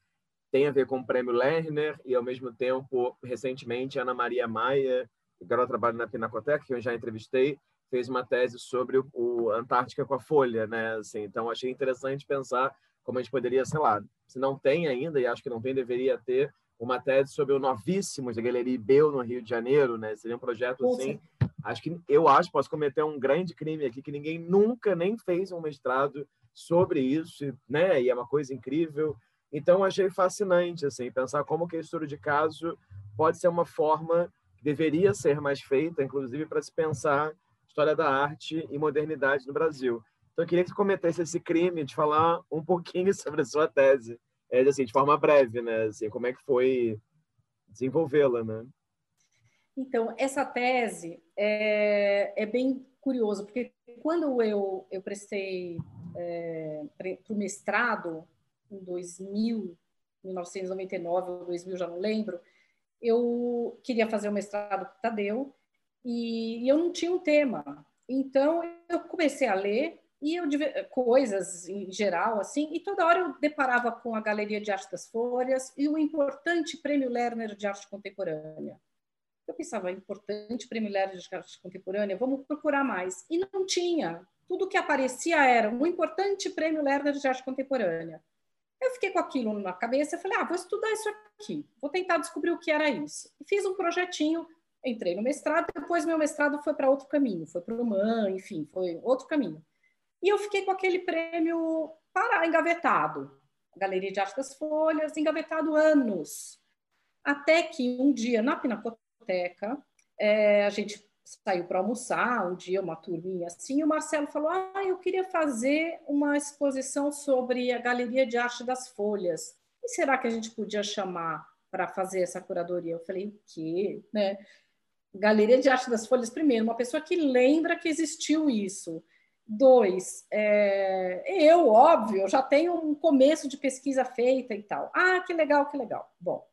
Speaker 1: tem a ver com o prêmio Lerner e, ao mesmo tempo, recentemente, Ana Maria Maia, que agora trabalha na Pinacoteca, que eu já entrevistei, fez uma tese sobre o, Antártica com a Folha, né? Assim, então, achei interessante pensar como a gente poderia, sei lá, se não tem ainda, e acho que não tem, deveria ter uma tese sobre o Novíssimos da Galeria Ibeu, no Rio de Janeiro, né? Seria um projeto assim. Acho que eu acho posso cometer um grande crime aqui que ninguém nunca nem fez um mestrado sobre isso, né? E é uma coisa incrível. Então, achei fascinante assim, pensar como que a estudo de caso pode ser uma forma deveria ser mais feita, inclusive para se pensar história da arte e modernidade no Brasil. Então, eu queria que você cometesse esse crime de falar um pouquinho [laughs] sobre a sua tese, é, assim, de forma breve, né? Assim, como é que foi desenvolvê-la, né?
Speaker 2: Então, essa tese é, é bem curioso, porque quando eu, eu prestei é, para o mestrado, em 2000, 1999 ou 2000, já não lembro, eu queria fazer o mestrado com Tadeu e, e eu não tinha um tema. Então, eu comecei a ler e eu coisas em geral assim e toda hora eu deparava com a Galeria de Arte das Folhas e o importante Prêmio Lerner de Arte Contemporânea. Eu pensava, importante Prêmio Lerner de Arte Contemporânea, vamos procurar mais. E não tinha. Tudo que aparecia era um importante Prêmio Lerner de Arte Contemporânea. Eu fiquei com aquilo na cabeça falei, ah, vou estudar isso aqui, vou tentar descobrir o que era isso. E fiz um projetinho, entrei no mestrado, depois meu mestrado foi para outro caminho, foi para o MAN, enfim, foi outro caminho. E eu fiquei com aquele prêmio para engavetado, Galeria de Arte das Folhas, engavetado anos. Até que um dia, na Pinacoteca, é, a gente saiu para almoçar um dia, uma turminha assim, e o Marcelo falou: Ah, eu queria fazer uma exposição sobre a Galeria de Arte das Folhas. E será que a gente podia chamar para fazer essa curadoria? Eu falei: O quê? Né? Galeria de Arte das Folhas, primeiro, uma pessoa que lembra que existiu isso. Dois, é, eu, óbvio, já tenho um começo de pesquisa feita e tal. Ah, que legal, que legal. Bom,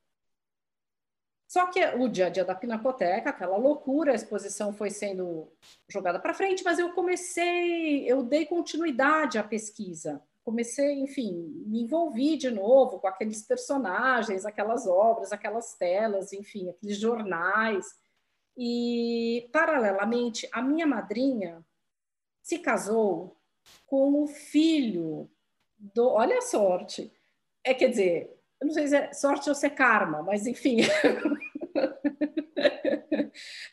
Speaker 2: só que o dia a dia da Pinacoteca, aquela loucura, a exposição foi sendo jogada para frente, mas eu comecei, eu dei continuidade à pesquisa. Comecei, enfim, me envolvi de novo com aqueles personagens, aquelas obras, aquelas telas, enfim, aqueles jornais. E, paralelamente, a minha madrinha se casou com o filho do. Olha a sorte! É, quer dizer, eu não sei se é sorte ou se é karma, mas enfim. [laughs]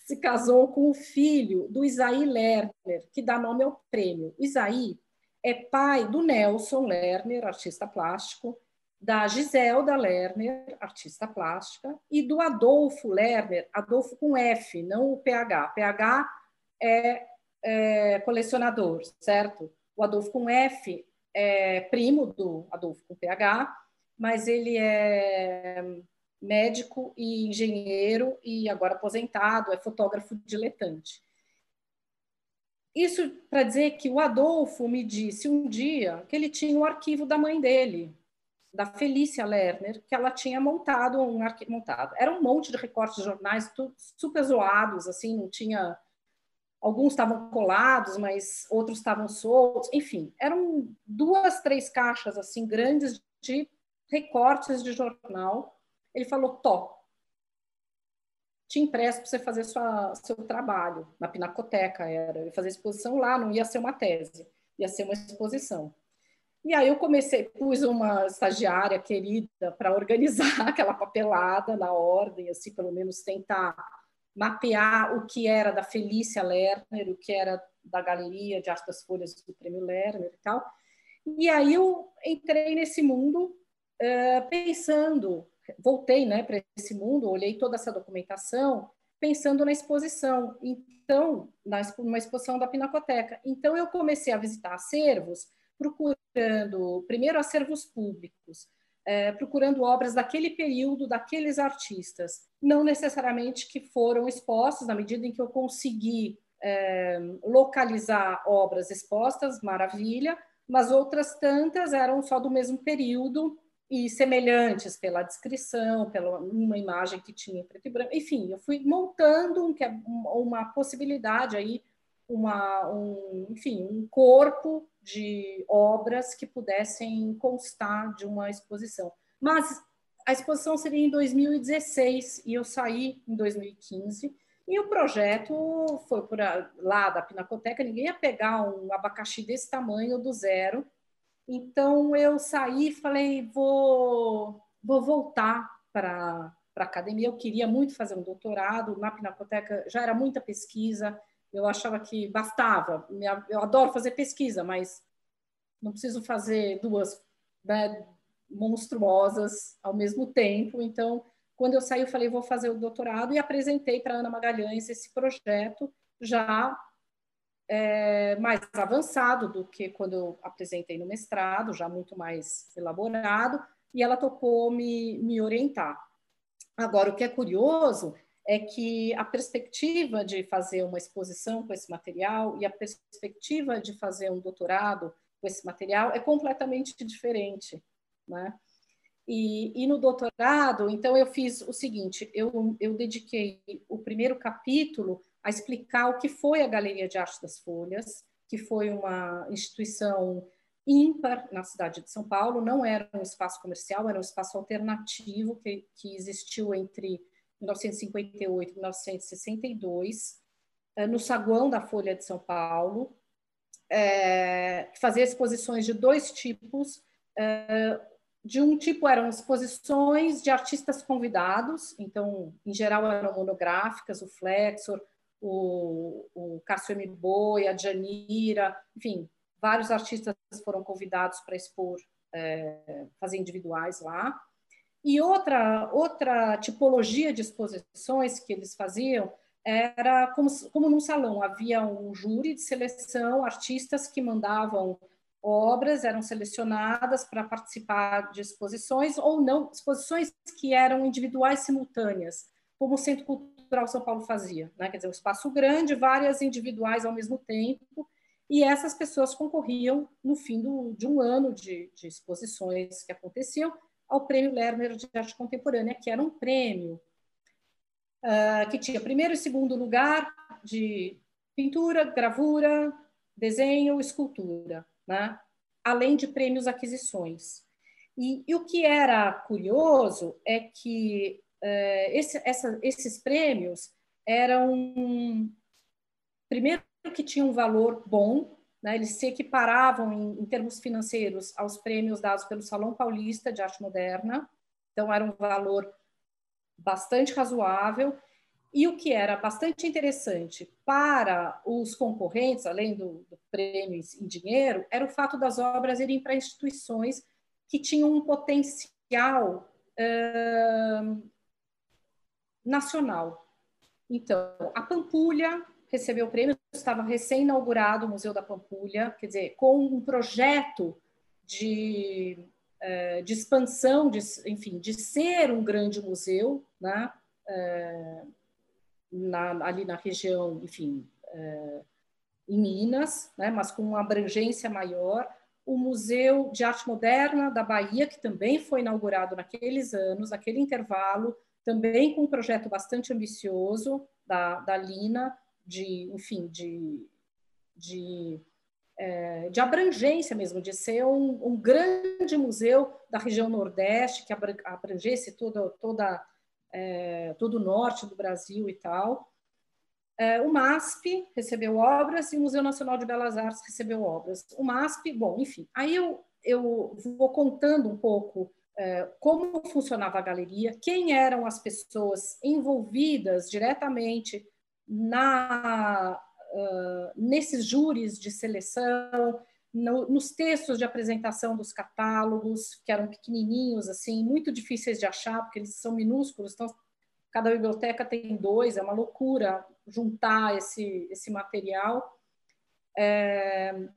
Speaker 2: se casou com o filho do Isaí Lerner, que dá nome ao prêmio. Isaí é pai do Nelson Lerner, artista plástico, da Giselda Lerner, artista plástica, e do Adolfo Lerner, Adolfo com F, não o PH. PH é, é colecionador, certo? O Adolfo com F é primo do Adolfo com PH, mas ele é médico e engenheiro e agora aposentado, é fotógrafo diletante. Isso para dizer que o Adolfo me disse um dia que ele tinha o arquivo da mãe dele, da Felícia Lerner, que ela tinha montado um arquivo montado. Era um monte de recortes de jornais super zoados, assim, não tinha alguns estavam colados, mas outros estavam soltos, enfim, eram duas, três caixas assim grandes de recortes de jornal. Ele falou: Tó, te empresto para você fazer sua, seu trabalho na Pinacoteca. Era, eu fazer exposição lá, não ia ser uma tese, ia ser uma exposição. E aí eu comecei, pus uma estagiária querida para organizar [laughs] aquela papelada na ordem, assim, pelo menos tentar mapear o que era da Felícia Lerner, o que era da Galeria de Arte das Folhas do Prêmio Lerner e tal. E aí eu entrei nesse mundo uh, pensando, voltei né, para esse mundo, olhei toda essa documentação, pensando na exposição. Então, na, numa exposição da Pinacoteca. Então, eu comecei a visitar acervos, procurando, primeiro, acervos públicos, é, procurando obras daquele período, daqueles artistas, não necessariamente que foram expostos, na medida em que eu consegui é, localizar obras expostas, maravilha, mas outras tantas eram só do mesmo período e semelhantes pela descrição, pela uma imagem que tinha preto e branco, enfim, eu fui montando um, é uma possibilidade aí, uma, um, enfim, um corpo de obras que pudessem constar de uma exposição. Mas a exposição seria em 2016 e eu saí em 2015 e o projeto foi por lá da Pinacoteca, ninguém ia pegar um abacaxi desse tamanho do zero. Então eu saí e falei, vou, vou voltar para a academia. Eu queria muito fazer um doutorado. Na Pinacoteca, já era muita pesquisa, eu achava que bastava. Eu adoro fazer pesquisa, mas não preciso fazer duas né, monstruosas ao mesmo tempo. Então, quando eu saí, eu falei, vou fazer o doutorado e apresentei para Ana Magalhães esse projeto já é, mais avançado do que quando eu apresentei no mestrado, já muito mais elaborado, e ela tocou me, me orientar. Agora, o que é curioso é que a perspectiva de fazer uma exposição com esse material e a perspectiva de fazer um doutorado com esse material é completamente diferente, né? E, e, no doutorado, então, eu fiz o seguinte: eu, eu dediquei o primeiro capítulo a explicar o que foi a Galeria de Arte das Folhas, que foi uma instituição ímpar na cidade de São Paulo, não era um espaço comercial, era um espaço alternativo que, que existiu entre 1958 e 1962, eh, no saguão da Folha de São Paulo, é, que fazia exposições de dois tipos, é, de um tipo eram exposições de artistas convidados, então, em geral, eram monográficas, o Flexor, o, o Cássio M. Boi, a Janira, enfim, vários artistas foram convidados para expor, é, fazer individuais lá. E outra, outra tipologia de exposições que eles faziam era como, como num salão, havia um júri de seleção, artistas que mandavam obras eram selecionadas para participar de exposições ou não, exposições que eram individuais simultâneas, como o Centro Cultural São Paulo fazia, né? quer dizer, um espaço grande, várias individuais ao mesmo tempo, e essas pessoas concorriam no fim do, de um ano de, de exposições que aconteciam ao Prêmio Lerner de Arte Contemporânea, que era um prêmio uh, que tinha primeiro e segundo lugar de pintura, gravura, desenho, escultura né? além de prêmios aquisições. E, e, o que era curioso é que é, esse, essa, esses prêmios eram, primeiro, que tinham um valor bom, né? eles se equiparavam em, em termos financeiros aos prêmios dados pelo Salão Paulista de Arte Moderna, então era um valor bastante razoável e o que era bastante interessante para os concorrentes, além do, do prêmio em dinheiro, era o fato das obras irem para instituições que tinham um potencial uh, nacional. Então, a Pampulha recebeu prêmio, estava recém-inaugurado o Museu da Pampulha, quer dizer, com um projeto de, uh, de expansão, de, enfim, de ser um grande museu, né? Uh, na, ali na região, enfim, é, em Minas, né, mas com uma abrangência maior. O Museu de Arte Moderna da Bahia, que também foi inaugurado naqueles anos, naquele intervalo, também com um projeto bastante ambicioso da, da Lina, de, enfim, de, de, é, de abrangência mesmo, de ser um, um, grande museu da região Nordeste, que abrangesse toda, toda é, todo o norte do Brasil e tal. É, o MASP recebeu obras e o Museu Nacional de Belas Artes recebeu obras. O MASP, bom, enfim, aí eu, eu vou contando um pouco é, como funcionava a galeria, quem eram as pessoas envolvidas diretamente na, uh, nesses júris de seleção, no, nos textos de apresentação dos catálogos, que eram pequenininhos, assim, muito difíceis de achar, porque eles são minúsculos, então cada biblioteca tem dois, é uma loucura juntar esse, esse material. É,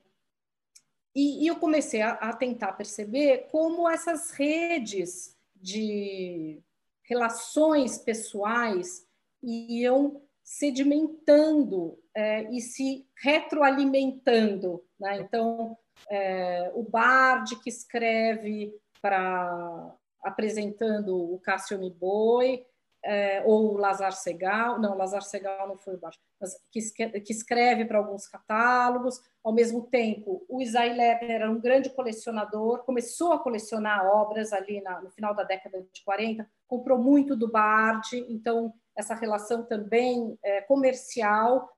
Speaker 2: e, e, eu comecei a, a tentar perceber como essas redes de relações pessoais iam sedimentando é, e se retroalimentando. Né? Então, é, o Bard que escreve para apresentando o Cássio Miboi, é, ou o Lazar Segal, não, Lazar Segal não foi o Bard, mas que, que escreve para alguns catálogos. Ao mesmo tempo, o Isai Lerner era um grande colecionador, começou a colecionar obras ali na, no final da década de 40, comprou muito do Bard, então essa relação também é, comercial.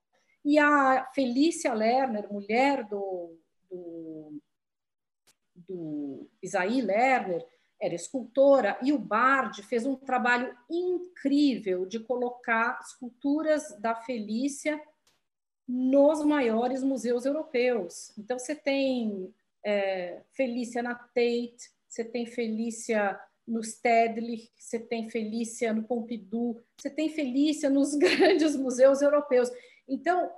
Speaker 2: E a Felícia Lerner, mulher do, do, do Isaí Lerner, era escultora, e o Bard fez um trabalho incrível de colocar esculturas da Felícia nos maiores museus europeus. Então, você tem é, Felícia na Tate, você tem Felícia no Stedley, você tem Felícia no Pompidou, você tem Felícia nos [laughs] grandes museus europeus. Então,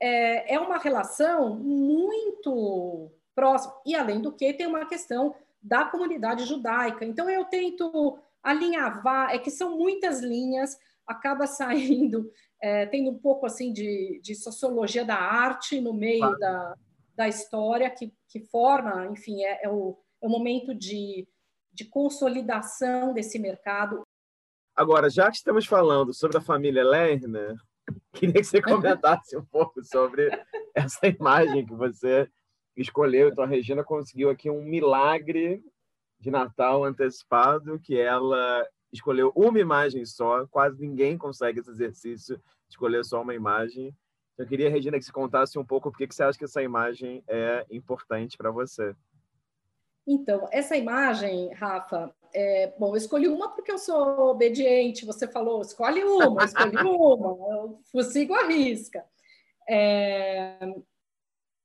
Speaker 2: é, é uma relação muito próxima. E, além do que, tem uma questão da comunidade judaica. Então, eu tento alinhavar, é que são muitas linhas, acaba [laughs] saindo, é, tendo um pouco assim de, de sociologia da arte no meio claro. da, da história, que, que forma, enfim, é, é, o, é o momento de, de consolidação desse mercado.
Speaker 1: Agora, já que estamos falando sobre a família Lerner, [laughs] queria que você comentasse um pouco sobre essa imagem que você escolheu. Então, a Regina conseguiu aqui um milagre de Natal antecipado, que ela escolheu uma imagem só, quase ninguém consegue esse exercício, escolher só uma imagem. Eu queria, Regina, que você contasse um pouco por que você acha que essa imagem é importante para você.
Speaker 2: Então, essa imagem, Rafa, é, bom, eu escolhi uma porque eu sou obediente, você falou, escolhe uma, eu escolhi [laughs] uma, eu sigo a risca. É,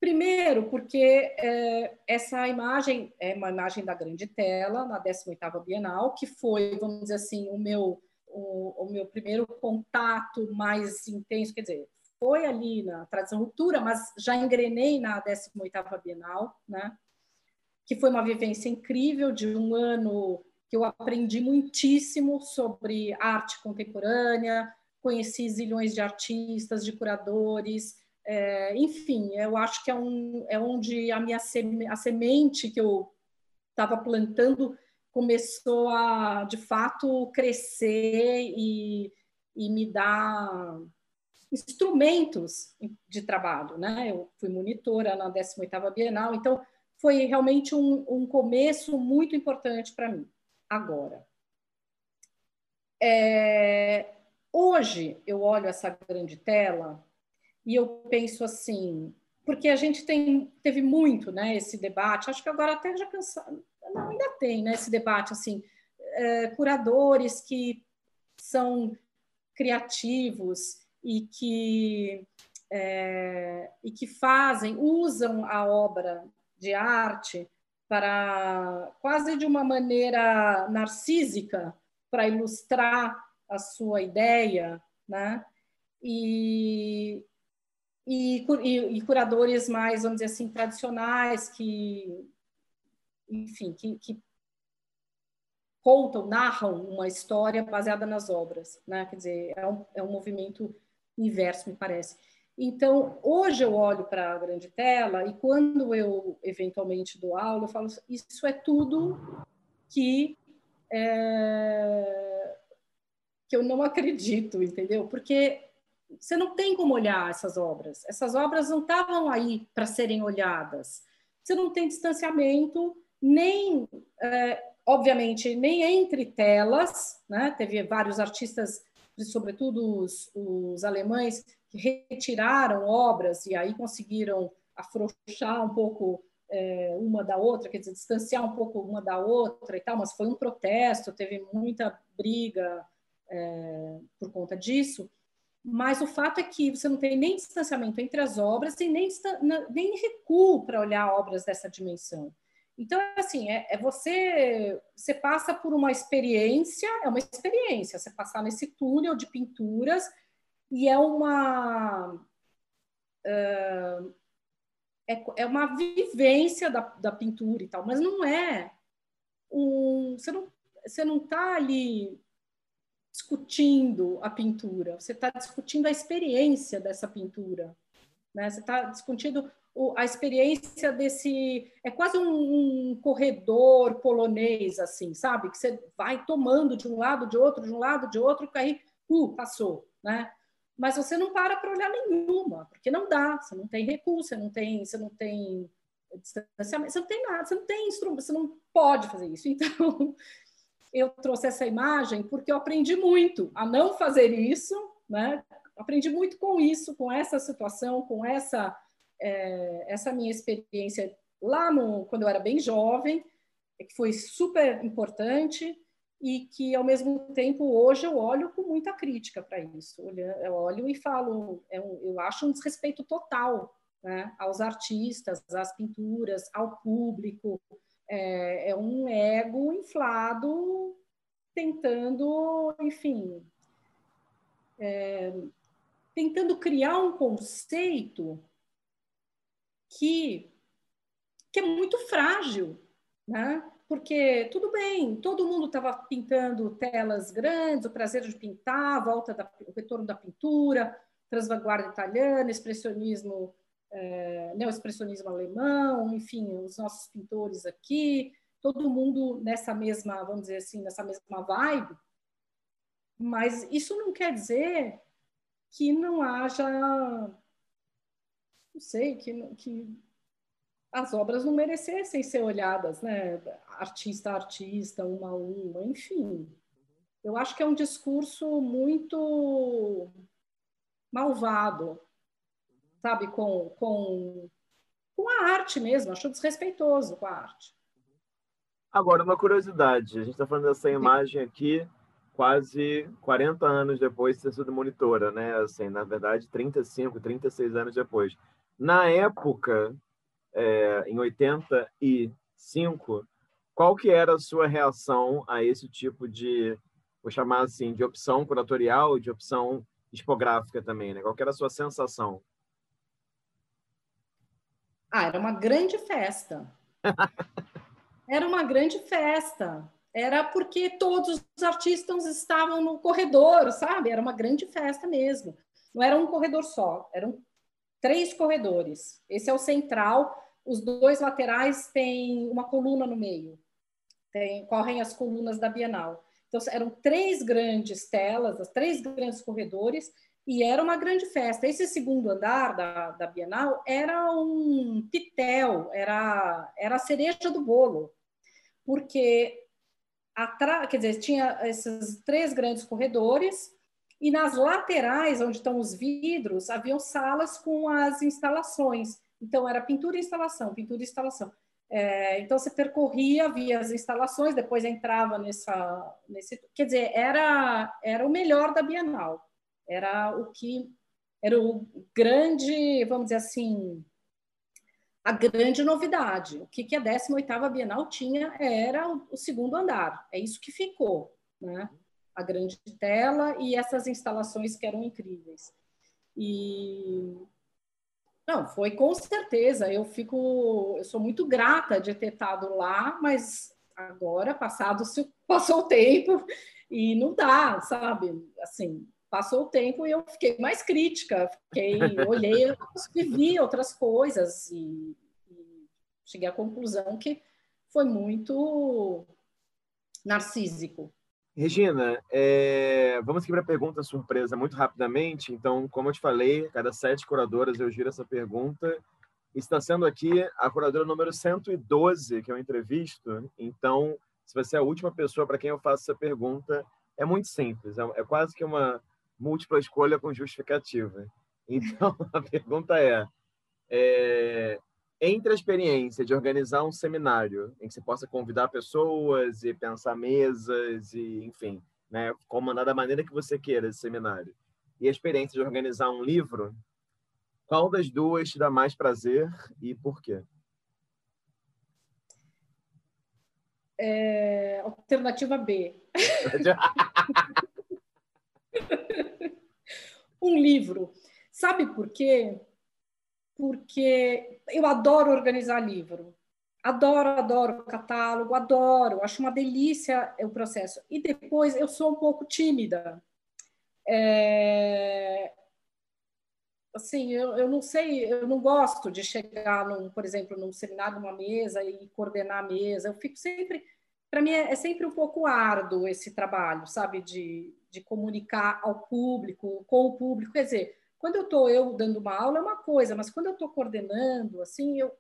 Speaker 2: Primeiro, porque é, essa imagem é uma imagem da grande tela, na 18ª Bienal, que foi, vamos dizer assim, o meu, o, o meu primeiro contato mais intenso, quer dizer, foi ali na tradição ruptura, mas já engrenei na 18ª Bienal, né? Que foi uma vivência incrível de um ano que eu aprendi muitíssimo sobre arte contemporânea, conheci zilhões de artistas, de curadores, é, enfim, eu acho que é, um, é onde a minha seme, a semente que eu estava plantando começou a, de fato, crescer e, e me dar instrumentos de trabalho, né? Eu fui monitora na 18ª Bienal, então foi realmente um, um começo muito importante para mim. Agora, é, hoje eu olho essa grande tela e eu penso assim, porque a gente tem, teve muito né, esse debate, acho que agora até já cansado, não, ainda tem né, esse debate, assim, é, curadores que são criativos e que, é, e que fazem, usam a obra de arte para quase de uma maneira narcísica para ilustrar a sua ideia, né? E, e, e, curadores mais, vamos dizer assim, tradicionais, que, enfim, que, que, contam, narram uma história baseada nas obras, né? Quer dizer, é um, é um movimento inverso, me parece. Então, hoje eu olho para a grande tela e quando eu eventualmente dou aula, eu falo, isso é tudo que é, que eu não acredito, entendeu? Porque você não tem como olhar essas obras. Essas obras não estavam aí para serem olhadas. Você não tem distanciamento, nem, é, obviamente, nem entre telas. Né? Teve vários artistas, sobretudo os, os alemães, que retiraram obras e aí conseguiram afrouxar um pouco é, uma da outra, quer dizer, distanciar um pouco uma da outra e tal, mas foi um protesto, teve muita briga é, por conta disso. Mas o fato é que você não tem nem distanciamento entre as obras e nem, nem recuo para olhar obras dessa dimensão. Então, assim, é, é, você, você passa por uma experiência, é uma experiência, você passar nesse túnel de pinturas e é uma é, é uma vivência da, da pintura e tal, mas não é um, você não você não está ali discutindo a pintura, você está discutindo a experiência dessa pintura, né? Você está discutindo o, a experiência desse é quase um, um, corredor polonês assim, sabe? Que você vai tomando de um lado, de outro, de um lado, de outro, que aí uh, passou, né? Mas você não para para olhar nenhuma, porque não dá, você não tem recurso, você não tem, você não tem distanciamento, você não tem nada, você não tem instrumento, você não pode fazer isso. [laughs] Então, eu trouxe essa imagem porque eu aprendi muito a não fazer isso, né? Aprendi muito com isso, com essa situação, com essa é, essa minha experiência lá no quando eu era bem jovem, que foi super importante e que ao mesmo tempo hoje eu olho com muita crítica para isso. Eu olho e falo, é eu acho um desrespeito total né, aos artistas, às pinturas, ao público, é, é um ego inflado tentando, enfim, é, tentando criar um conceito que, que é muito frágil, né? Porque tudo bem, todo mundo estava pintando telas grandes, o prazer de pintar, a volta da, o retorno da pintura, transvanguarda italiana, expressionismo, é, neoexpressionismo alemão, enfim, os nossos pintores aqui, todo mundo nessa mesma, vamos dizer assim, nessa mesma vibe. Mas isso não quer dizer que não haja, não sei, que, que as obras não merecessem ser olhadas, né? Artista a artista, uma a uma, enfim. Eu acho que é um discurso muito malvado, sabe, com, com, com a arte mesmo. Acho desrespeitoso com a arte.
Speaker 1: Agora, uma curiosidade: a gente está falando dessa imagem aqui quase 40 anos depois de ter sido monitora, né? Assim, na verdade, 35, 36 anos depois. Na época, é, em 85, qual que era a sua reação a esse tipo de, vou chamar assim, de opção curatorial, de opção tipográfica também, né? Qual que era a sua sensação?
Speaker 2: Ah, era uma grande festa. [laughs] era uma grande festa. Era porque todos os artistas estavam no corredor, sabe? Era uma grande festa mesmo. Não era um corredor só, eram três corredores. Esse é o central. Os dois laterais têm uma coluna no meio. Tem, correm as colunas da Bienal. Então, eram três grandes telas, as três grandes corredores, e era uma grande festa. Esse segundo andar da, da Bienal era um pitel, era, era a cereja do bolo, porque atrás, quer dizer, tinha esses três grandes corredores e nas laterais, onde estão os vidros, haviam salas com as instalações. Então, era pintura e instalação, pintura e instalação. É, então, você percorria, via as instalações, depois entrava nessa... Nesse, quer dizer, era, era o melhor da Bienal. Era o que... Era o grande, vamos dizer assim, a grande novidade. O que, que a 18ª Bienal tinha era o, o segundo andar. É isso que ficou, né? A grande tela e essas instalações que eram incríveis. E não, foi com certeza. Eu fico, eu sou muito grata de ter estado lá, mas agora passado [laughs] passou o tempo e não dá, sabe? Assim, passou o tempo e eu fiquei mais crítica, fiquei, olhei, [laughs] vivi outras coisas e, e cheguei à conclusão que foi muito narcísico.
Speaker 1: Regina, é... vamos aqui para a pergunta surpresa muito rapidamente. Então, como eu te falei, cada sete curadoras eu giro essa pergunta. Está sendo aqui a curadora número 112 que eu entrevisto. Então, se você é a última pessoa para quem eu faço essa pergunta, é muito simples. É, é quase que uma múltipla escolha com justificativa. Então, [laughs] a pergunta é, é, entre a experiência de organizar um seminário em que você possa convidar pessoas e pensar mesas e, enfim, né, comandar da maneira que você queira esse seminário, e a experiência de organizar um livro, qual das duas te dá mais prazer e por quê?
Speaker 2: É, alternativa B. [laughs] [laughs] um livro. Sabe por quê? Porque eu adoro organizar livro. Adoro, adoro catálogo, adoro, acho uma delícia o processo. E depois eu sou um pouco tímida. É... Assim, eu, eu não sei, eu não gosto de chegar, num, por exemplo, num seminário, numa mesa e coordenar a mesa. Eu fico sempre, para mim é, é sempre um pouco árduo esse trabalho, sabe, de, de comunicar ao público, com o público. Quer dizer, quando eu estou eu dando uma aula é uma coisa, mas quando eu estou coordenando, assim, eu,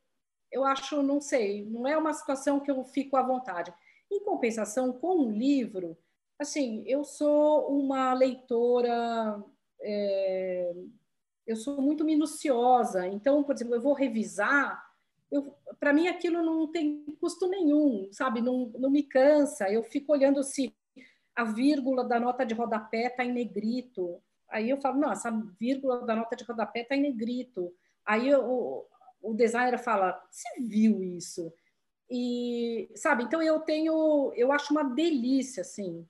Speaker 2: eu acho, não sei, não é uma situação que eu fico à vontade. Em compensação, com um livro, assim, eu sou uma leitora, é, eu sou muito minuciosa, então, por exemplo, eu vou revisar, para mim aquilo não tem custo nenhum, sabe? Não, não me cansa, eu fico olhando se a vírgula da nota de rodapé está em negrito. Aí eu falo, não, essa vírgula da nota de rodapé está em negrito. Aí o, o designer fala, você viu isso? e sabe, então eu tenho, eu acho uma delícia assim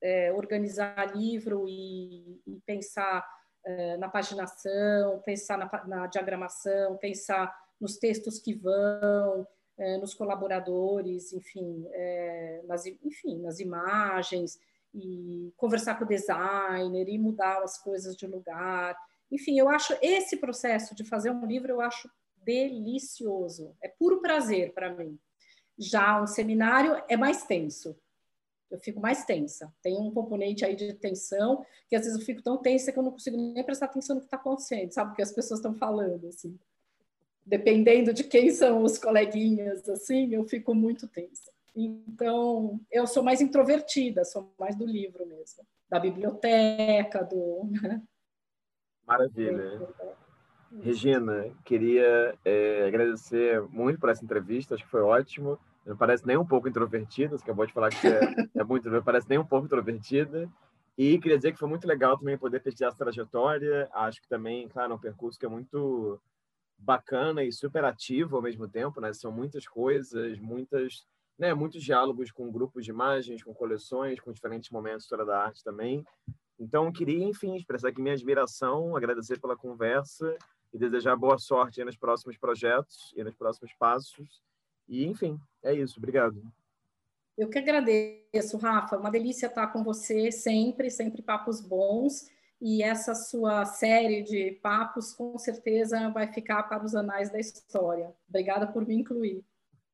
Speaker 2: é, organizar livro e, e pensar é, na paginação, pensar na, na, diagramação, pensar nos textos que vão, é, nos colaboradores, enfim, é, nas, enfim, nas imagens e conversar com o designer e mudar as coisas de lugar. Enfim, eu acho esse processo de fazer um livro eu acho delicioso. É puro prazer para mim. Já um seminário é mais tenso. Eu fico mais tensa. Tem um componente aí de tensão, que às vezes eu fico tão tensa que eu não consigo nem prestar atenção no que está acontecendo, sabe? O que as pessoas estão falando, assim. Dependendo de quem são os coleguinhas, assim, eu fico muito tensa. Então, eu sou mais introvertida, sou mais do livro mesmo, da biblioteca, do. Né?
Speaker 1: Maravilha. Regina, queria é, agradecer muito por essa entrevista, acho que foi ótimo. Não parece nem um pouco introvertida, você acabou de falar que é, é muito, não parece nem um pouco introvertida. E queria dizer que foi muito legal também poder pesquisar essa trajetória. Acho que também, claro, é um percurso que é muito bacana e super ativo ao mesmo tempo, né? São muitas coisas, muitas, né, muitos diálogos com grupos de imagens, com coleções, com diferentes momentos da história da arte também. Então, queria, enfim, expressar aqui minha admiração, agradecer pela conversa e desejar boa sorte nos próximos projetos e nos próximos passos. E, enfim, é isso. Obrigado.
Speaker 2: Eu que agradeço, Rafa. Uma delícia estar com você sempre, sempre papos bons. E essa sua série de papos, com certeza, vai ficar para os anais da história. Obrigada por me incluir.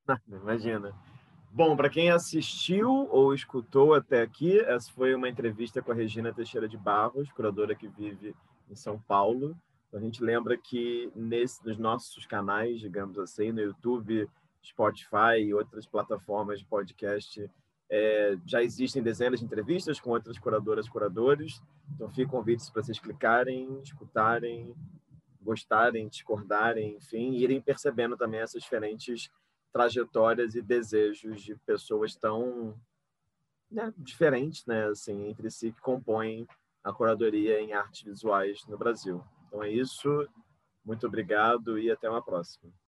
Speaker 2: [laughs]
Speaker 1: Imagina. Bom, para quem assistiu ou escutou até aqui, essa foi uma entrevista com a Regina Teixeira de Barros, curadora que vive em São Paulo. Então, a gente lembra que nesse, nos nossos canais, digamos assim, no YouTube, Spotify e outras plataformas de podcast, é, já existem dezenas de entrevistas com outras curadoras curadores. Então, fica convites para vocês clicarem, escutarem, gostarem, discordarem, enfim, irem percebendo também essas diferentes trajetórias e desejos de pessoas tão né, diferentes, né, assim, entre si que compõem a curadoria em artes visuais no Brasil. Então é isso. Muito obrigado e até uma próxima.